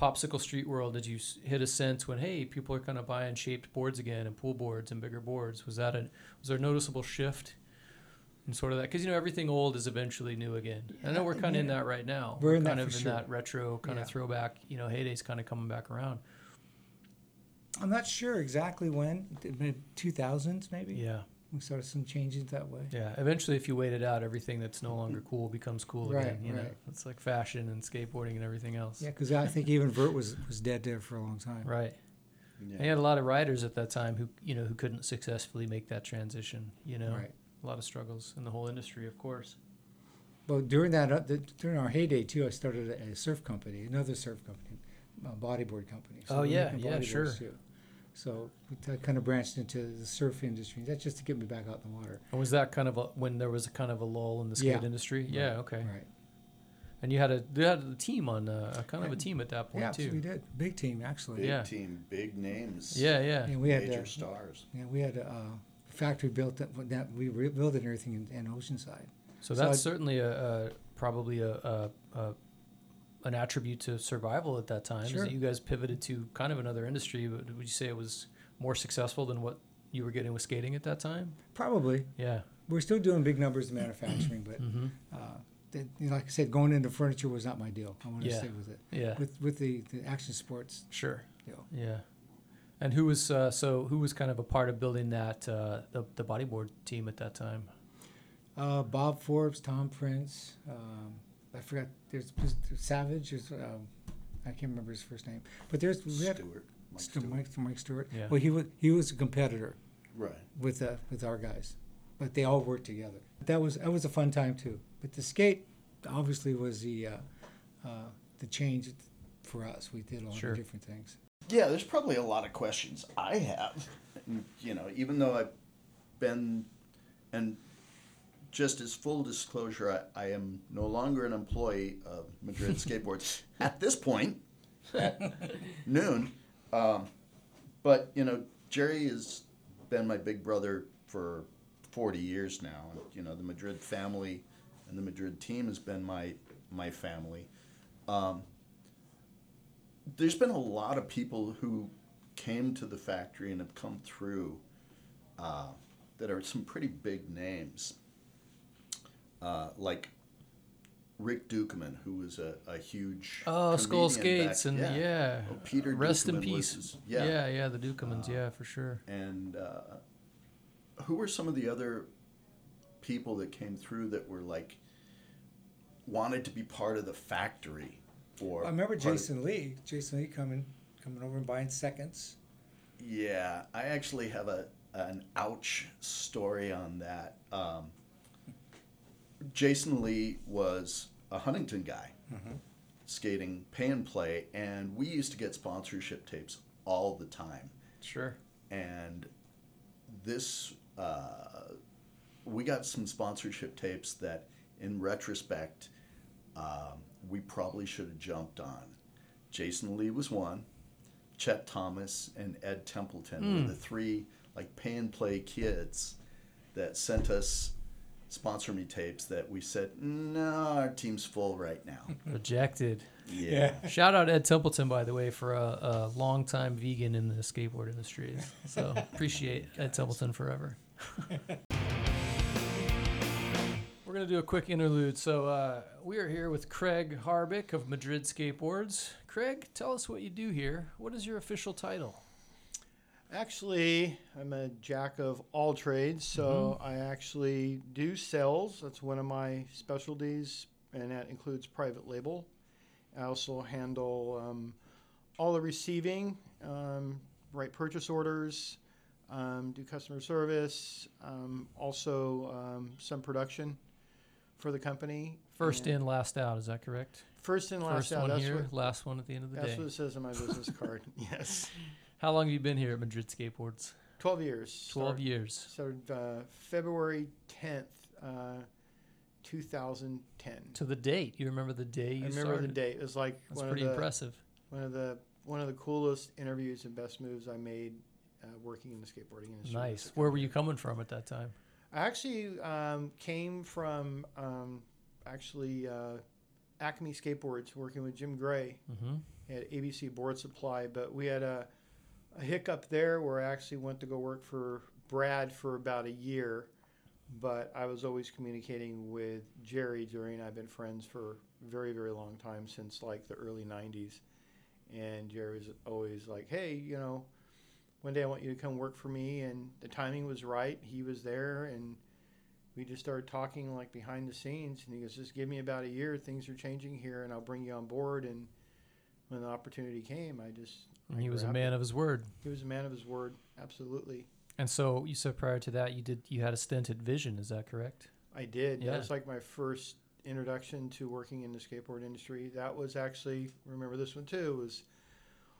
popsicle street world? Did you hit a sense when hey, people are kind of buying shaped boards again and pool boards and bigger boards? Was that a was there a noticeable shift in sort of that? Because you know everything old is eventually new again. I know we're kind of in that right now. We're in that kind of in sure. that retro kind Yeah. of throwback. You know, heydays kind of coming back around. I'm not sure exactly when, mid 2000s maybe. Yeah, We started some changes that way. yeah. Eventually, if you wait it out, everything that's no longer cool becomes cool Right, again. You know, right. it's like fashion and skateboarding and everything else. Yeah, because I think even Vert was was dead there for a long time. Right. Yeah. And you had a lot of riders at that time who you know who couldn't successfully make that transition. You know, Right. a lot of struggles in the whole industry, of course. Well, during that, uh, the, during our heyday too, I started a, a surf company, another surf company, a bodyboard company. Oh, yeah, yeah, sure. Too. So we kind of branched into the surf industry. That's just to get me back out in the water. And was that kind of a, when there was a kind of a lull in the skate Yeah. industry? Yeah. Okay. Right. And you had a you had a team on uh, a kind of a team at that point Yeah, too. we did. Big team actually. Big Yeah. team, big names. Yeah. Yeah. And we had major uh, stars. yeah, we had a uh, factory built that, that we rebuilt and everything in, in Oceanside. So So that's I- certainly a, a probably a, a, a an attribute to survival at that time. Is Sure. that you guys pivoted to kind of another industry? But would you say it was more successful than what you were getting with skating at that time? Probably. Yeah. We're still doing big numbers in manufacturing, but Mm-hmm. uh, you know, like I said, going into furniture was not my deal. I want to stay with it. Yeah. With with the, the action sports Sure. deal. Yeah. And who was uh, so? Who was kind of a part of building that uh, the the bodyboard team at that time? Uh, Bob Forbes, Tom Prince, um, I forgot. There's, there's Savage. There's, um, I can't remember his first name, but there's we had Stewart. Mike St- Stewart. Mike, Mike Stewart. Yeah. Well, he was he was a competitor Right. with uh, with our guys, but they all worked together. That was that was a fun time too. But the skate obviously was the uh, uh, the change for us. We did all Sure. of different things. Yeah, there's probably a lot of questions I have. And, you know, even though I've been, and just as full disclosure, I, I am no longer an employee of Madrid Skateboards at this point, at noon. Um, but, you know, Jerry has been my big brother for 40 years now. And, you know, the Madrid family and the Madrid team has been my, my family. Um, there's been a lot of people who came to the factory and have come through uh, that are some pretty big names, uh, like Rick Ducommun, who was a, a huge Oh, Skull comedian back- Skates and yeah. Oh, Peter Rest in Ducommun was peace. his- yeah. yeah. yeah, the Ducommuns, Uh, yeah, for sure. And uh, who were some of the other people that came through that were like wanted to be part of the factory? Or I remember part of- Jason Lee. Jason Lee coming coming over and buying seconds. Yeah, I actually have a an ouch story on that. Um, Jason Lee was a Huntington guy, skating pay and play, and we used to get sponsorship tapes all the time. Sure. And this, uh, we got some sponsorship tapes that, in retrospect, um, we probably should have jumped on. Jason Lee was one. Chet Thomas and Ed Templeton were the three like pay and play kids that sent us sponsor me tapes that we said, no, our team's full right now. Rejected. Yeah. Shout out Ed Templeton, by the way, for a, a longtime vegan in the skateboard industry. So appreciate Ed Templeton forever. We're going to do a quick interlude. So uh, we are here with Craig Harbick of Madrid Skateboards. Craig, tell us what you do here. What is your official title? Actually, I'm a jack of all trades, so I actually do sales. That's one of my specialties, and that includes private label. I also handle um, all the receiving, um, write purchase orders, um, do customer service, um, also um, some production for the company. First in, last out. Is that correct? first in, last First out. one That's here, what, last one at the end of the that's day. what it says on my business card. Yes, How long have you been here at Madrid Skateboards? twelve years. 12 Started- years. So uh, February 10th, uh, 2010. To the date. You remember the day you I remember started? the date. It was like That's one pretty of the impressive. one of the one of the coolest interviews and best moves I made uh, working in the skateboarding industry. Nice. Where were you coming from at that time? I actually um, came from um, actually uh, Acme Skateboards, working with Jim Gray Mm-hmm. at ABC Board Supply, but we had a, a hiccup there where I actually went to go work for Brad for about a year, but I was always communicating with Jerry. Jerry and I have been friends for very, very long time since like the early 90s. And Jerry was always like, hey, you know, one day I want you to come work for me. And the timing was right. He was there and we just started talking like behind the scenes. And he goes, just give me about a year. Things are changing here and I'll bring you on board. And when the opportunity came, I just he was a man of his word. He was a man of his word, absolutely. And so you said prior to that you did you had a stint at Vision, is that correct? I did. Yeah. That was like my first introduction to working in the skateboard industry. That was actually remember this one too was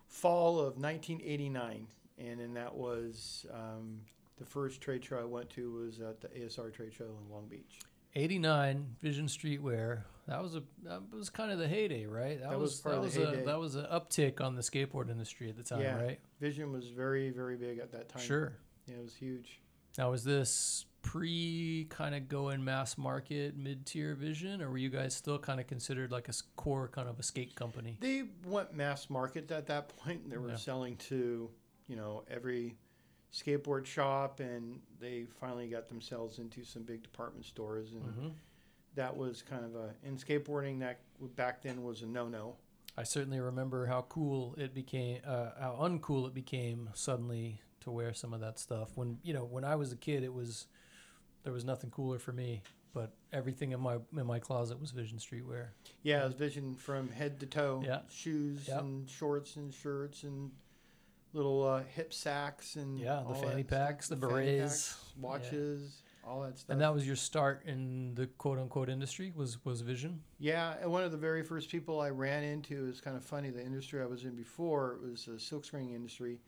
fall of 1989, and then that was um, the first trade show I went to was at the ASR trade show in Long Beach. 89 Vision Streetwear. That was a that was kind of the heyday, right? That was part that of was the a that was an uptick on the skateboard industry at the time, Yeah. right? Vision was very very big at that time. Sure. Yeah, it was huge. Now was this pre kind of going mass market mid tier Vision, or were you guys still kind of considered like a core kind of a skate company? They went mass market at that point. They were Yeah. selling to, you know, every skateboard shop, and they finally got themselves into some big department stores, and hmm that was kind of a in skateboarding that back then was a no-no. I certainly remember how cool it became, uh, how uncool it became suddenly to wear some of that stuff. When you know, when I was a kid, it was there was nothing cooler for me, but everything in my in my closet was Vision Streetwear. Yeah, it was vision from head to toe. Yeah. shoes Yep. and shorts and shirts and little uh, hip sacks and Yeah, the fanny packs, stuff. the berets. packs, watches, all that stuff. And that was your start in the quote unquote industry was was Vision. Yeah, and one of the very first people I ran into is kind of funny. The industry I was in before it was the silk screening industry.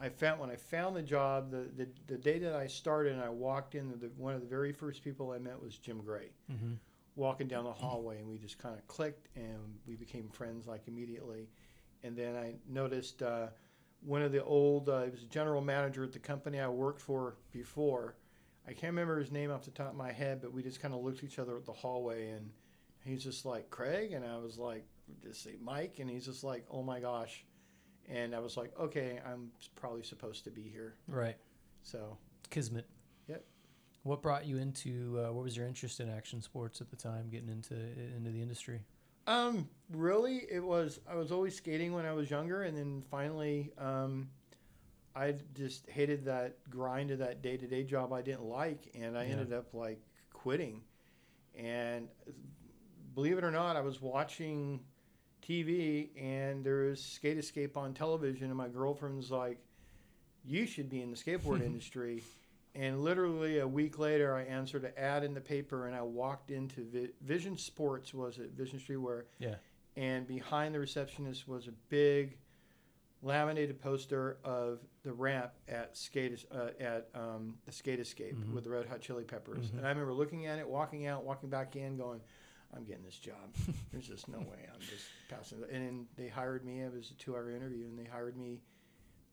I found when I found the job, the, the, the day that I started and I walked in, the, one of the very first people I met was Jim Gray. Mm-hmm. Walking down the hallway, and we just kind of clicked, and we became friends like immediately. And then I noticed uh, one of the old, uh, he was a general manager at the company I worked for before. I can't remember his name off the top of my head, but we just kind of looked at each other at the hallway, and he's just like Craig, and I was like, just say Mike, and he's just like, oh my gosh, and I was like, okay, I'm probably supposed to be here. Right, So Kismet. Yep. What brought you into? Uh, what was your interest in action sports at the time, getting into into the industry? Um, really, it was. I was always skating when I was younger, and then finally, um, I just hated that grind of that day to day job I didn't like, and I Yeah. ended up like quitting. And believe it or not, I was watching TV, and there was Skate Escape on television, and my girlfriend's like, you should be in the skateboard industry. And literally a week later, I answered an ad in the paper, and I walked into Vi- Vision Sports. Was it Vision Streetwear? Yeah. And behind the receptionist was a big laminated poster of the ramp at skate uh, at um, the Skate Escape Mhm. with the Red Hot Chili Peppers. Mhm. And I remember looking at it, walking out, walking back in, going, "I'm getting this job. There's just no way I'm just passing." And then they hired me. It was a two-hour interview, and they hired me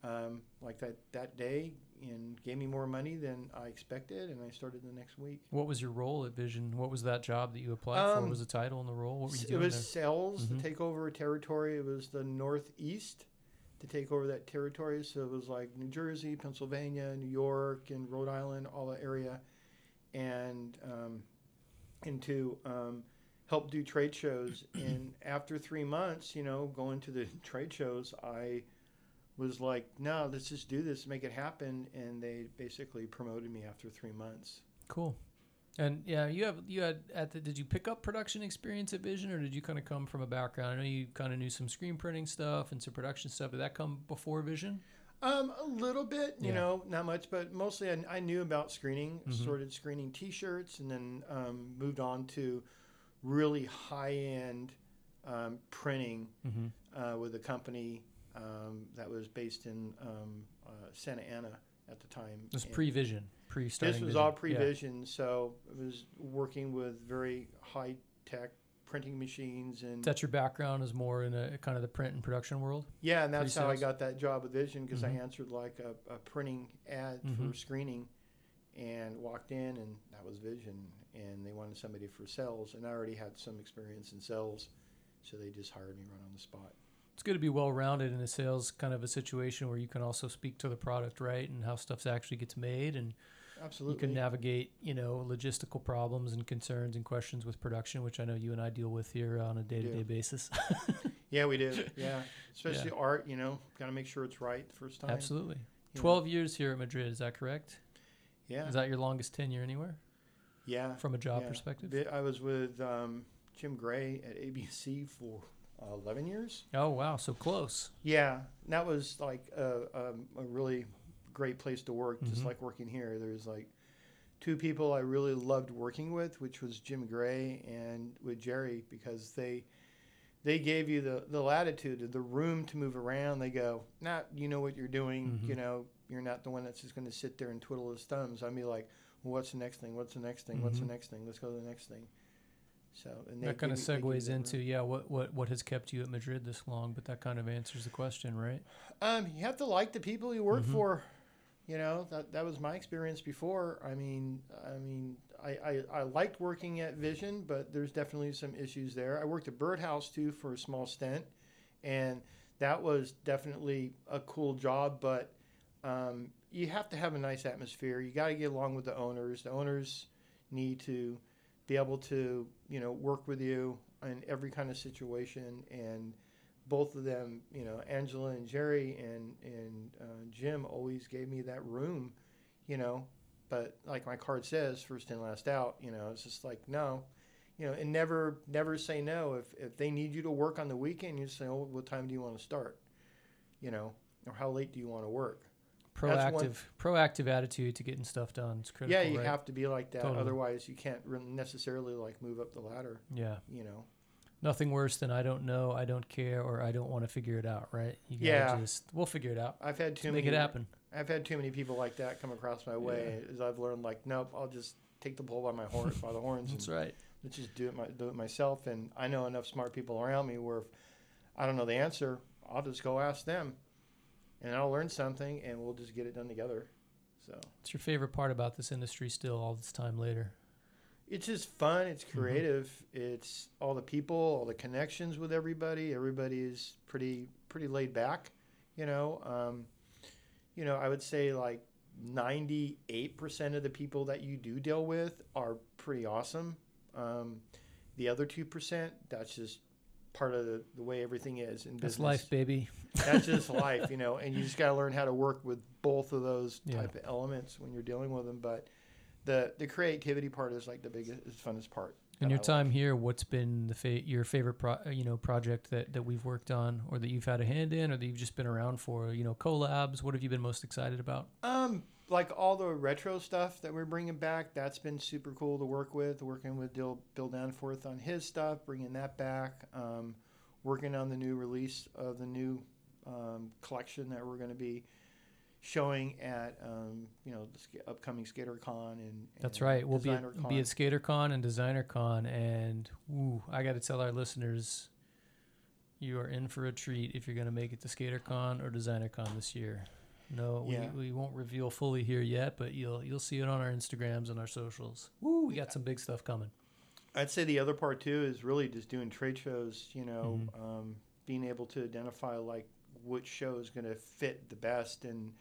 um, like that that day and gave me more money than I expected, and I started the next week. What was your role at Vision? What was that job that you applied for? Um, What was the title and the role? What were you it was there? sales Mhm. to take over a territory. It was the Northeast to take over that territory. So it was like New Jersey, Pennsylvania, New York, and Rhode Island, all that area, and um, and to um, help do trade shows. and after three months, you know, going to the trade shows, I was like, no, let's just do this, make it happen. And they basically promoted me after three months. Cool. And yeah, you have you had at the did you pick up production experience at Vision or did you kind of come from a background? I know you kind of knew some screen printing stuff and some production stuff. Did that come before Vision? Um, a little bit, you Yeah. know, not much, but mostly I, I knew about screening. Mhm. Started screening T-shirts, and then um, moved on to really high-end um, printing Mm-hmm. uh, with a company um, that was based in um, uh, Santa Ana at the time. It was And pre-Vision, pre-starting. This was Vision. all Yeah. pre-vision, so it was working with very high-tech printing machines and That's your background is more in a kind of the print and production world. Yeah, and that's how I got that job with Vision because Mhm. I answered like a, a printing ad for Mhm. screening and walked in, and that was Vision. And they wanted somebody for sales, and I already had some experience in sales, so they just hired me right on the spot. It's good to be well-rounded in a sales kind of a situation where you can also speak to the product, right, and how stuff actually gets made, and Absolutely. you can navigate, you know, logistical problems and concerns and questions with production, which I know you and I deal with here on a day-to-day Yeah. basis. yeah, we do. Yeah, especially art. You know, got to make sure it's right the first time. Absolutely. you know. Twelve years here at Madrid, is that correct? Yeah. Is that your longest tenure anywhere yeah. from a job yeah. perspective? I was with um, Jim Gray at ABC for 11 years. Oh wow, so close. Yeah, and that was like a, um, a really great place to work, just Mhm. like working here. There's like two people I really loved working with, which was Jim Gray and with Jerry, because they they gave you the, the latitude, the room to move around. They go, nah, you know what you're doing. Mhm. You know, you're not the one that's just going to sit there and twiddle his thumbs. I'd be like, well, what's the next thing? What's the next thing? What's the Mhm. next thing? Let's go to the next thing. So and that kind of give me- they give segues into room. yeah, what, what what has kept you at Madrid this long? But that kind of answers the question, right? Um, you have to like the people you work Mhm. for. You know that that was my experience before. I mean, I mean, I, I, I liked working at Vision, but there's definitely some issues there. I worked at Birdhouse too for a small stint, and that was definitely a cool job. But um, you have to have a nice atmosphere. You got to get along with the owners. The owners need to be able to you know work with you in every kind of situation and both of them, you know, Angela and Jerry and and uh, Jim always gave me that room, you know. But like my card says, first in, last out. You know, it's just like no, you know, and never never say no. If if they need you to work on the weekend, you say, oh, what time do you want to start? You know, or how late do you want to work? That's one- Proactive, proactive attitude to getting stuff done. It's critical. yeah, you right? have to be like that. Totally. Otherwise, you can't really necessarily like move up the ladder. Yeah, You know. nothing worse than I don't know, I don't care, or I don't want to figure it out. Right? You gotta Yeah. just we'll figure it out. I've had Let's too make many it happen. I've had too many people like that come across my way. As I've learned, like, nope, I'll just take the bull by my horn, by the horns, That's and right. let's just do it, my, do it myself. And I know enough smart people around me where if I don't know the answer, I'll just go ask them, and I'll learn something, and we'll just get it done together. So What's your favorite part about this industry still all this time later? it's just fun. It's Mm-hmm. creative. It's all the people, all the connections with everybody. Everybody is pretty pretty laid back. You know, um, you know, I would say like ninety eight percent of the people that you do deal with are pretty awesome. Um, the other two percent, that's just part of the, the way everything is in That's business. life, baby. That's just life, you know, and you just got to learn how to work with both of those Yeah. type of elements when you're dealing with them. But the the creativity part is like the biggest, is funnest part. In your I time like. here, what's been the fa- your favorite pro- you know project that, that we've worked on, or that you've had a hand in, or that you've just been around for? You know, collabs. What have you been most excited about? Um, like all the retro stuff that we're bringing back, that's been super cool to work with. Working with Bill, Bill Danforth on his stuff, bringing that back. Um, working on the new release of the new um, collection that we're going to be showing at um, you know the upcoming SkaterCon and, That's right. We'll be at, DesignerCon. be at SkaterCon and DesignerCon, and ooh, I got to tell our listeners, you are in for a treat if you're going to make it to SkaterCon or DesignerCon this year. No, Yeah. we, we won't reveal fully here yet, but you'll you'll see it on our Instagrams and our socials. Woo, we got some big stuff coming. I'd say the other part too is really just doing trade shows. You know, Mhm. um, being able to identify like which show is going to fit the best. And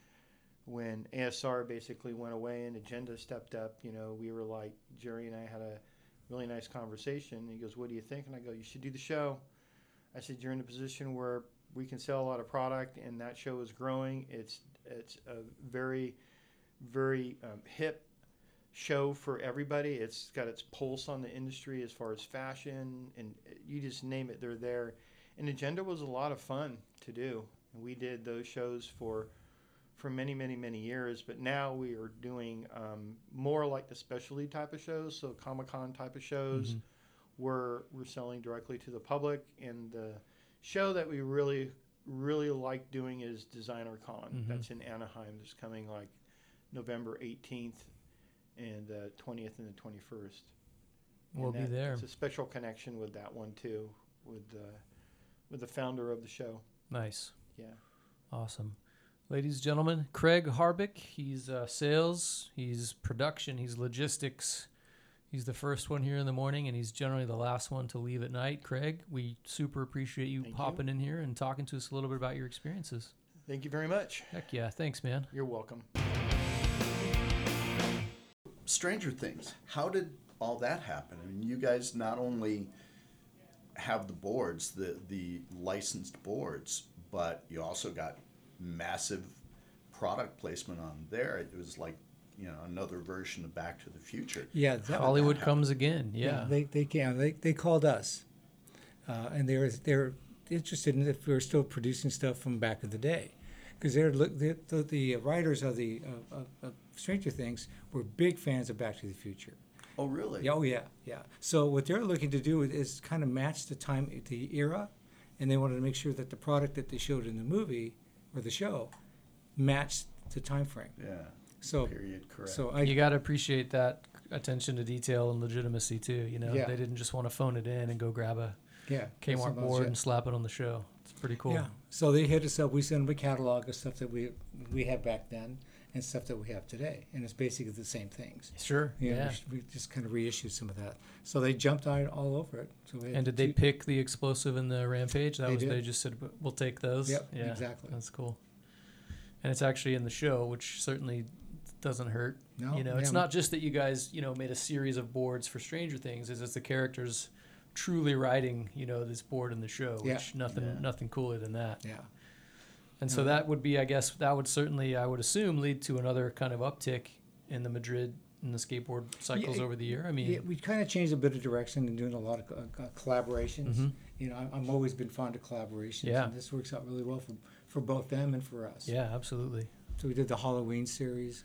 when ASR basically went away and Agenda stepped up, you know, we were like Jerry and I had a really nice conversation. He goes, "What do you think?" And I go, "You should do the show." I said, "You're in a position where we can sell a lot of product, and that show is growing. It's it's a very very um, hip show for everybody. It's got its pulse on the industry as far as fashion, and you just name it, they're there. And Agenda was a lot of fun to do. And we did those shows for for many, many, many years. But now we are doing um, more like the specialty type of shows, so Comic Con type of shows, Mhm. where we're selling directly to the public. And the show that we really, really like doing is Designer Con. Mhm. That's in Anaheim. That's coming like November 18th and the 20th and the 21st. We'll And be there. It's a special connection with that one too, with the with the founder of the show. Nice. Yeah. Awesome. Ladies and gentlemen, Craig Harbick. He's uh, sales, he's production, he's logistics. He's the first one here in the morning, and he's generally the last one to leave at night. Craig, we super appreciate you Thank you. popping in here and talking to us a little bit about your experiences. Thank you very much. Heck yeah. Thanks, man. You're welcome. Stranger Things. How did all that happen? I mean, you guys not only have the boards, the the licensed boards, but you also got massive product placement on there. It was like you know another version of Back to the Future. Yeah, that, Hollywood comes again. Yeah. they they can they they called us, uh, and they were they're interested in if we were still producing stuff from back in the day, because they're look the, the the writers of the of, of, of Stranger Things were big fans of Back to the Future. Oh, really? Yeah, oh yeah, yeah. So what they're looking to do is kind of match the time, the era, and they wanted to make sure that the product that they showed in the movie or the show matched the time frame. Yeah. So Period. Correct. so I you got to appreciate that attention to detail and legitimacy, too. You know, Yeah. they didn't just want to phone it in and go grab a yeah Kmart board yeah. and slap it on the show. It's pretty cool. Yeah. So they hit us up. We send them a catalog of stuff that we we had back then and stuff that we have today, and it's basically the same things. Sure. You know, yeah. we we, just kind of reissued some of that. So they jumped on it all over it. So we And did they pick the explosive and the rampage? That They was did. they just said we'll take those. Yep, yeah, exactly. That's cool. And it's actually in the show, which certainly doesn't hurt. No, you know, yeah, it's not just that you guys you know made a series of boards for Stranger Things. Is it's the characters truly writing you know this board in the show, which Yeah. nothing Yeah. nothing cooler than that. Yeah. And so Yeah. that would be, I guess, that would certainly, I would assume, lead to another kind of uptick in the Madrid and the skateboard cycles it- over the year. I mean, Yeah, we kind of changed a bit of direction and doing a lot of co- co- collaborations. Mhm. You know, I- I've always been fond of collaborations. Yeah. And this works out really well for, for both them and for us. yeah, absolutely. So we did the Halloween series.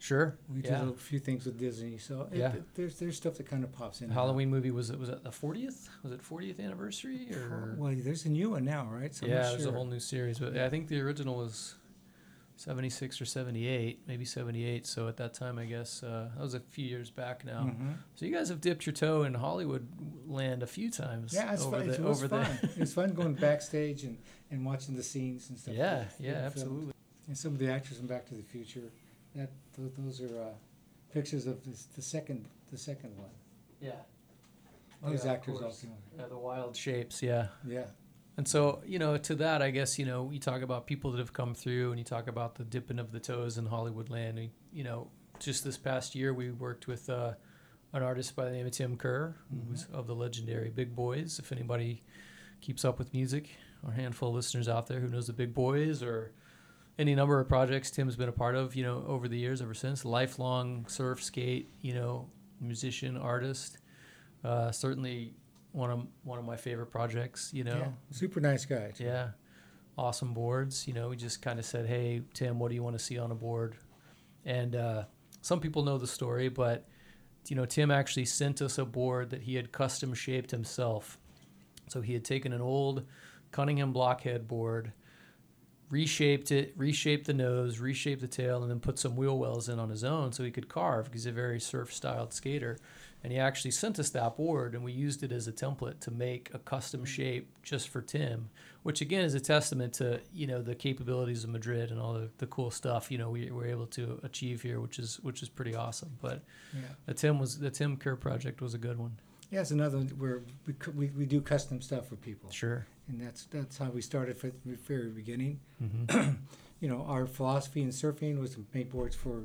Sure. We yeah. did a few things with Disney. So it, Yeah. it- there's there's stuff that kind of pops in. And out. Halloween movie was it was it the 40th? Was it 40th anniversary or? Well, there's a new one now, right? So yeah, not there's a whole new series, but I think the original was 76 or 78, maybe 78. So at that time, I guess uh, that was a few years back now. Mhm. So you guys have dipped your toe in Hollywood land a few times. Yeah, it's over fun. the, it was over fun. it's fun going backstage and, and watching the scenes and stuff. Yeah, yeah, absolutely. filmed. And some of the actors from Back to the Future, that those, those are uh, pictures of this, the second the second one. Yeah. Those yeah, of actors all course. came. Yeah, the wild shapes, yeah. Yeah. And so, you know, to that, I guess, you know, you talk about people that have come through and you talk about the dipping of the toes in Hollywood land. And, you know, just this past year, we worked with uh, an artist by the name of Tim Kerr, who's of the legendary Big Boys. If anybody keeps up with music, or a handful of listeners out there who knows the Big Boys or any number of projects Tim's been a part of, you know, over the years, ever since. Lifelong surf, skate, you know, musician, artist. Uh, certainly one of one of my favorite projects. You know, Yeah, super nice guy. too. yeah, awesome boards. You know, we just kind of said, "Hey, Tim, what do you want to see on a board?" And uh, some people know the story, but you know, Tim actually sent us a board that he had custom shaped himself. So he had taken an old Cunningham blockhead board, reshaped it, reshaped the nose, reshaped the tail, and then put some wheel wells in on his own so he could carve because he's a very surf styled skater. And he actually sent us that board, and we used it as a template to make a custom shape just for Tim, which again is a testament to you know the capabilities of Madrid and all the, the cool stuff you know we were able to achieve here, which is which is pretty awesome. But Yeah. the Tim was the Tim Kerr project was a good one. Yeah, it's another one where we, we, we do custom stuff for people. Sure. And that's that's how we started from the very beginning. Mm-hmm. You know, our philosophy in surfing was to make boards for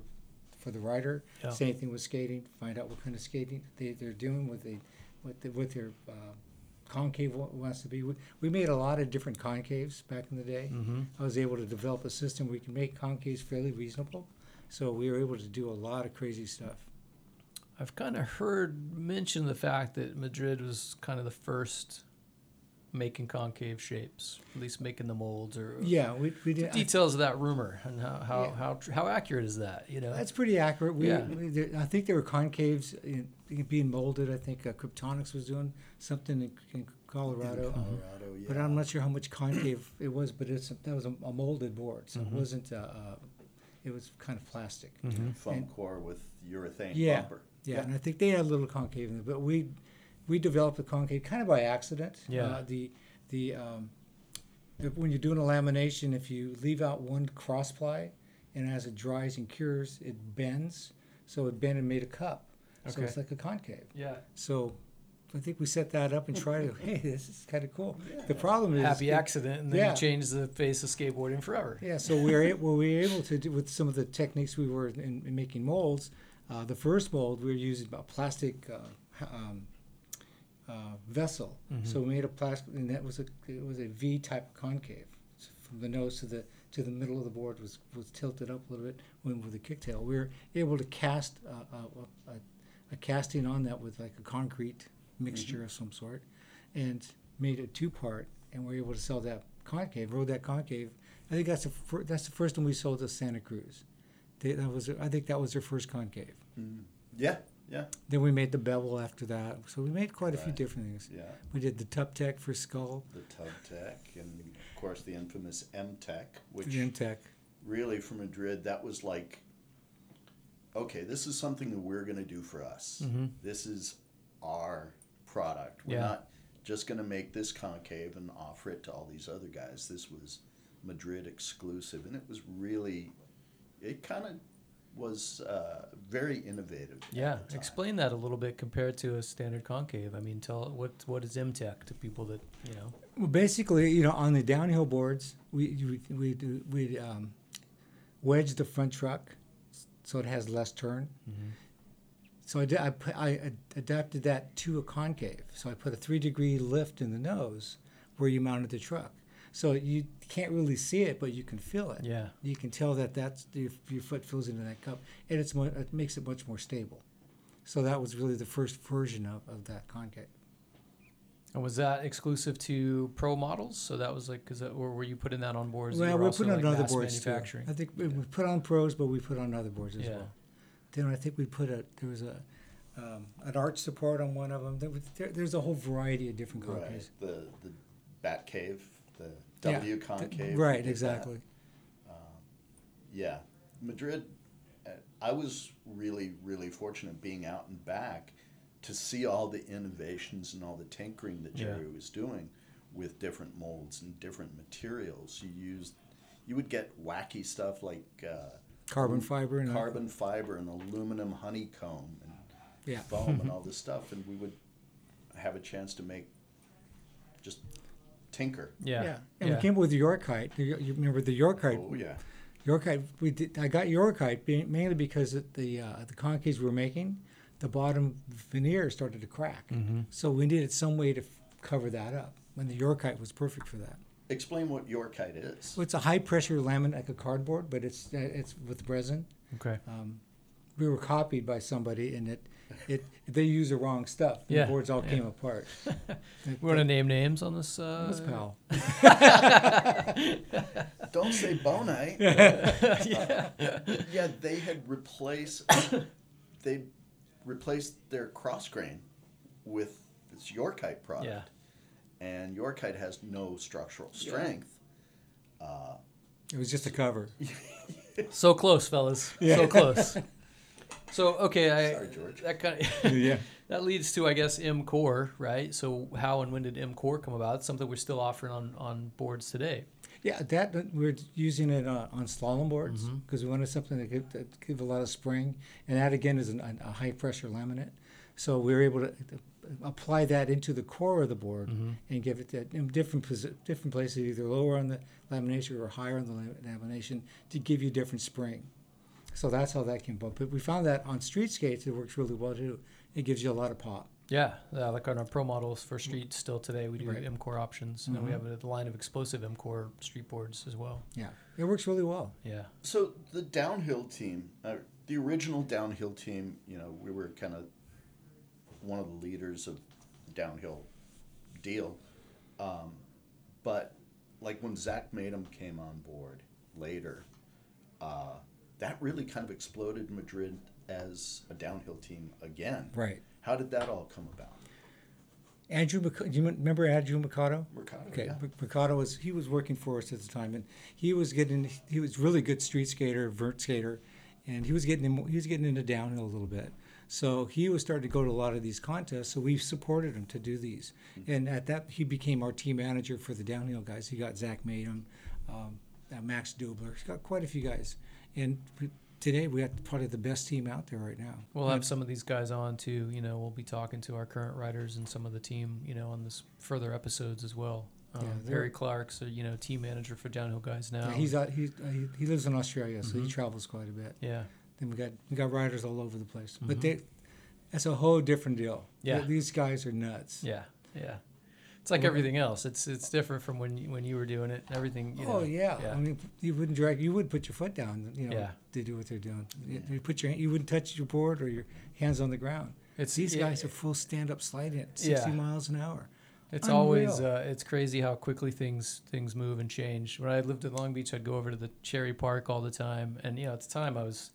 for the rider. Yeah. Same thing with skating. Find out what kind of skating they, they're doing, what they what the, what their uh, concave wants to be. We, we made a lot of different concaves back in the day. Mm-hmm. I was able to develop a system where we can make concaves fairly reasonable. So we were able to do a lot of crazy stuff. I've kind of heard mention the fact that Madrid was kind of the first making concave shapes, at least making the molds or Yeah, we, we the did. I- details of that rumor and how how Yeah. how, how accurate is that? You know, That's pretty accurate. We, Yeah. we I think there were concaves in, in being molded. I think uh, Kryptonics was doing something in, in Colorado, Colorado, yeah. but I'm not sure how much concave it was. But it's that was a, a molded board, so Mhm. it wasn't. Uh, uh, it was kind of plastic. Mhm. foam and- core with urethane Yeah. bumper. Yeah, Yeah. and I think they had a little concave in it, but we we developed the concave kind of by accident. Yeah. Uh, the the um, the- when you're doing a lamination, if you leave out one cross ply, and as it dries and cures, it bends. So it bent and made a cup. Okay. So it's like a concave. yeah, So I think we set that up and tried it. Hey, this is kind of cool. The problem is happy it- accident, and then yeah. you change the face of skateboarding forever. Yeah, so we were well, we were able to do with some of the techniques we were in, in making molds. Uh, the first mold we were using a plastic uh, um, uh, vessel. Mhm. So we made a plastic, and that was a it was a V type concave. So from the nose to the to the middle of the board was was tilted up a little bit when with the kicktail. We were able to cast uh, a, a, a casting on that with like a concrete mixture of some sort, and made a two part. And we were able to sell that concave, rode that concave. I think that's the fir- that's the first one we sold to Santa Cruz. They, that was I think that was their first concave. Mm. Yeah, yeah, Then we made the bevel after that. So we made quite a few different things. yeah. We did the Tup Tech for Skull, The Tub Tech, and of course the infamous M Tech, which the Tech. really for Madrid, that was like, okay, this is something that we're going to do for us. Mhm. This is our product. We're Yeah. not just going to make this concave and offer it to all these other guys. This was Madrid exclusive, and it was really, it kind of was uh, very innovative. Yeah, explain that a little bit compared to a standard concave. I mean, tell what what is MTech to people that you know. Well, basically, you know, on the downhill boards, we we we we um, wedge the front truck so it has less turn. Mhm. So I, did, I, put, I ad- adapted that to a concave. So I put a three degree lift in the nose where you mounted the truck. So you can't really see it, but you can feel it. Yeah, You can tell that that's your, your foot fills into that cup, and it's mo- it makes it much more stable. So that was really the first version of, of that concave. and was that exclusive to pro models? So that was like, is that or were you putting that on boards? Well, were we also, put on like, other boards too. I think we we put on pros, but we put on other boards as Yeah. well. Then I think we put a there was a um, an arch support on one of them. There was, there, there's a whole variety of different Right. concaves. The the Bat Cave, the W th- concave. right, exactly. Yeah, Madrid. uh, I was really, really fortunate being out and back to see all the innovations and all the tinkering that Yeah. Jerry was doing with different molds and different materials. You used, you would get wacky stuff like uh, Carbon fiber and carbon fiber and aluminum honeycomb and Yeah. foam and all this stuff, and we would have a chance to make just tinker. Yeah, Yeah, and yeah. we came up with the Yorkite. You you remember the Yorkite? Oh yeah, Yorkite. We did. I got Yorkite be- mainly because it- the uh, the concaves we were making, the bottom veneer started to crack. hmm So we needed some way to f- cover that up. And the Yorkite was perfect for that. explain what Yorkite is. Well, it's a high pressure laminate like a cardboard, but it's uh, it's with resin. Okay. Um, we were copied by somebody, and it, it they used the wrong stuff. and Yeah, the boards all yeah. came apart. We want to name names on this. Uh, This pal. Don't say Bonai. yeah. yeah, they had replaced they replaced their cross grain with this Yorkite product. Yeah. And Yorkite has no structural strength. Uh, It was just a cover. So close, fellas. Yeah. So close. So okay, I Sorry, George. that kind of yeah. that leads to I guess M Core, right? So how and when did M Core come about? It's something we're still offering on on boards today. Yeah, that that- we're using it uh, on slalom boards Mm-hmm. because we wanted something that give, that give a lot of spring, and that again is an, a high pressure laminate. So we were able to apply that into the core of the board Mm-hmm. and give it that in different posi- different places, either lower on the lamination or higher on the lamination, to give you different spring. So that's how that came about. But we found that on street skates, it works really well too. It gives you a lot of pop. Yeah, yeah, like on our pro models for street still today, we do Right. M Core options, and we have a line of explosive M Core street boards as well. Yeah, it works really well. Yeah, So the downhill team, uh, the original downhill team, you know, we were kind of one of the leaders of the downhill deal. Um, but like when Zak Maytum came on board later, uh, that really kind of exploded Madrid as a downhill team again. Right. How did that all come about? Andrew, do you remember Andrew Mikado? Mercado, Okay, yeah. Mikado was he was working for us at the time, and he was getting he was really good street skater, vert skater, and he was getting in, he was getting into downhill a little bit. So he was starting to go to a lot of these contests. So we supported him to do these, and at that he became our team manager for the downhill guys. He got Zak Maytum, um, uh, Max Dubler. He's got quite a few guys, and today we have probably the best team out there right now. we'll have some of these guys on too. You know, we'll be talking to our current riders and some of the team. You know, on this further episodes as well. Um, Yeah, Harry Clark's, a, you know, team manager for downhill guys now. Yeah, he's out, he, uh, he he lives in Australia, so he Mhm. travels quite a bit. yeah, Then we got we got riders all over the place, Mhm. but they that's a whole different deal. Yeah. these guys are nuts. yeah, yeah. It's like everything else. It's it's different from when you, when you were doing it. Everything. You know, oh yeah. yeah. I mean, you wouldn't drag. You would put your foot down. You know, Yeah. to do what they're doing. You, you put your you wouldn't touch your board or your hands on the ground. It's These guys are full stand up sliding at sixty Yeah. miles an hour. It's always Unreal. uh, it's crazy how quickly things things move and change. When I lived in Long Beach, I'd go over to the Cherry Park all the time, and you know at the time I was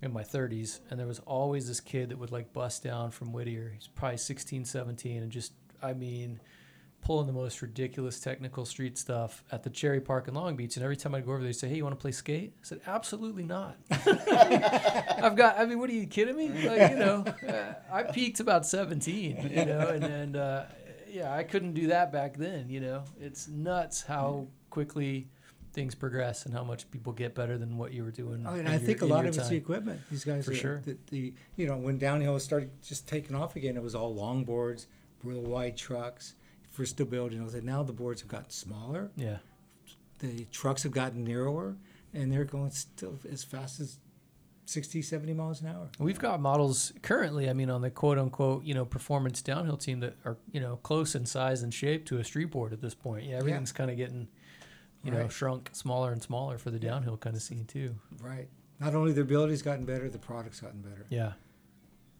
in my 30s, and there was always this kid that would like bust down from Whittier. He's probably 16, 17, and just I mean pulling the most ridiculous technical street stuff at the Cherry Park in Long Beach. And every time I'd go over there, they'd say, "Hey, you want to play skate?" I said, "Absolutely not." I've got. I mean, what are you kidding me? Like, you know, uh, I peaked about 17, you know, and and uh, yeah, I couldn't do that back then. You know, it's nuts how quickly things progress and how much people get better than what you were doing. I mean, I your- think a lot your of it's the equipment. These guys For are, sure. The, the you know when downhill started just taking off again, it was all long boards, real wide trucks for stability. And I said now the boards have gotten smaller. Yeah, the trucks have gotten narrower and they're going still as fast as 60 70 miles an hour we've got models currently. I mean, on the quote unquote, you know, performance downhill team that are you know close in size and shape to a street board at this point. Yeah, everything's kind of getting. You know, shrunk smaller and smaller for the downhill kind of scene too. right not only their ability's gotten better the product's gotten better Yeah,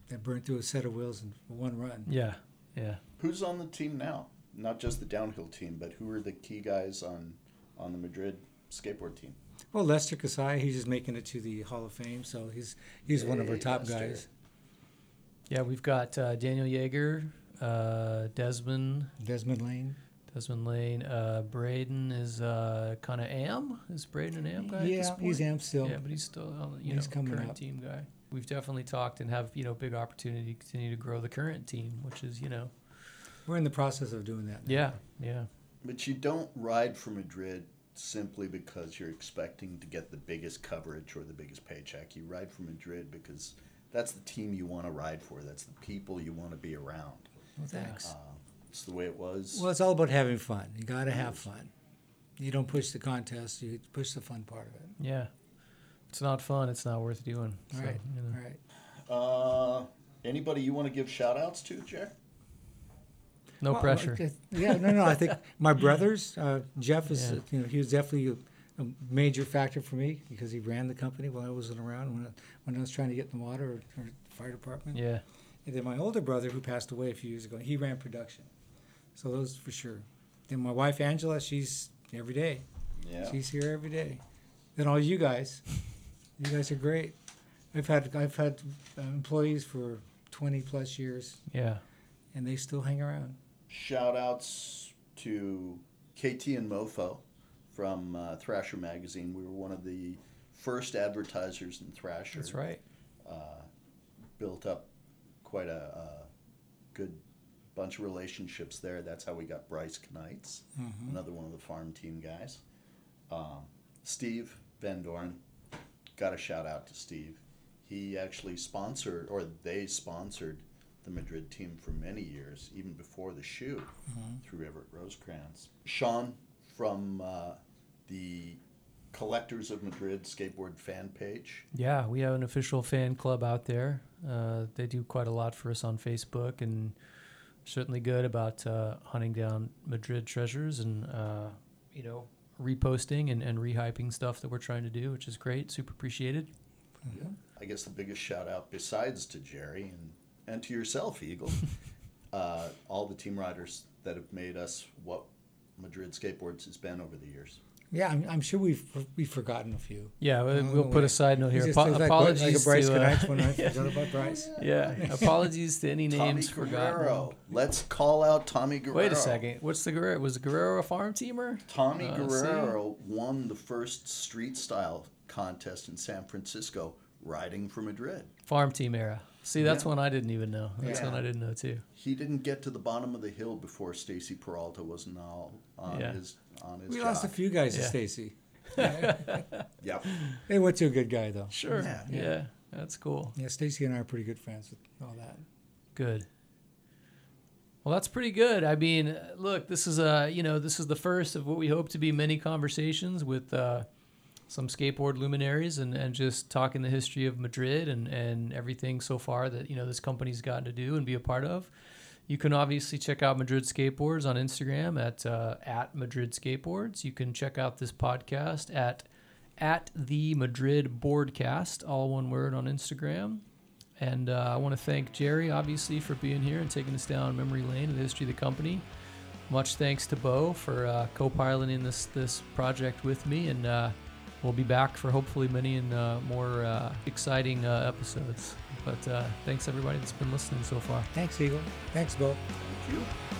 they burned through a set of wheels in one run yeah, yeah. Who's on the team now? Not just the downhill team, but who are the key guys on on the Madrid skateboard team? well lester kasai he's just making it to the hall of fame so he's he's one of our top Lester. guys Yeah, we've got uh, Daniel Yeager, uh, Desmond, desmond lane Desmond Lane. Uh, Braden is uh, kind of AM. Is Braden an AM guy? at this yeah point? he's amp still Yeah, but he's still on, you He's know coming current up. team guy. We've definitely talked and have you know big opportunity to continue to grow the current team, which is you know we're in the process of doing that now. yeah yeah But you don't ride for Madrid simply because you're expecting to get the biggest coverage or the biggest paycheck. You ride for Madrid because that's the team you want to ride for. That's the people you want to be around. well thanks Uh, it's the way it was. well it's all about having fun you got to have fun you don't push the contest you push the fun part of it yeah. It's not fun. It's not worth doing. all so, right you know. all right Uh, anybody you want to give shout outs to, Jer? No Well, pressure. Yeah, no, no. I think my brothers, uh, Jeff is, Yeah. uh, you know, he was definitely a major factor for me because he ran the company while I wasn't around when I, when I was trying to get in the water or, or fire department. Yeah. And then my older brother, who passed away a few years ago, he ran production. So those for sure. Then my wife Angela, she's every day. Yeah. She's here every day. Then all you guys, you guys are great. I've had I've had uh, employees for 20 plus years, Yeah. and they still hang around. Shout outs to KT and Mofo from uh, Thrasher Magazine. We were one of the first advertisers in Thrasher. That's right. Uh, built up quite a, a good bunch of relationships there. That's how we got Bryce Kanights, another one of the farm team guys. Um, Steve Van Doren, got a shout out to Steve. He actually sponsored, or they sponsored, the Madrid team for many years, even before the shoe, through Everett Rosecrans. Sean from uh, the Collectors of Madrid skateboard fan page. Yeah, we have an official fan club out there. Uh, they do quite a lot for us on Facebook and certainly good about uh, hunting down Madrid treasures and, uh, you know, reposting and, and rehyping stuff that we're trying to do, which is great. Super appreciated. Yeah, I guess the biggest shout out, besides to Jerry and, and to yourself, Eagle, uh, all the team riders that have made us what Madrid Skateboards has been over the years. Yeah, I'm, I'm sure we've we've forgotten a few. Yeah, we- Along we'll put a side note here. Just Apo- like, apologies like a Bryce to, uh, Kanights when I forgot about Bryce. yeah, apologies to any Tommy names forgotten. Guerrero. Let's call out Tommy Guerrero. Wait a second. What's the Guerrero? Was Guerrero a farm teamer? Tommy Uh, Guerrero won the first street style contest in San Francisco riding for Madrid. Farm team era. See, that's Yeah. one I didn't even know. That's Yeah. one I didn't know too. He didn't get to the bottom of the hill before Stacy Peralta was now on Yeah. his on his We job. lost a few guys Yeah. to Stacy. Yep. They went to a good guy though. Sure. Yeah. yeah that's cool. Yeah, Stacy and I are pretty good friends with all that. Good. Well, that's pretty good. I mean, uh, look, this is a you know this is the first of what we hope to be many conversations with uh, some skateboard luminaries and, and just talking the history of Madrid and, and everything so far that you know this company's gotten to do and be a part of. You can obviously check out Madrid Skateboards on Instagram at uh, at Madrid Skateboards. You can check out this podcast at at the Madrid Boardcast, all one word on Instagram. And uh, I want to thank Jerry, obviously, for being here and taking us down memory lane of the history of the company. Much thanks to Bo for uh, co-piloting this this project with me, and uh, we'll be back for hopefully many and uh, more uh, exciting uh, episodes. But uh, thanks everybody that's been listening so far. Thanks, Eagle. Thanks, Bo. Thank you.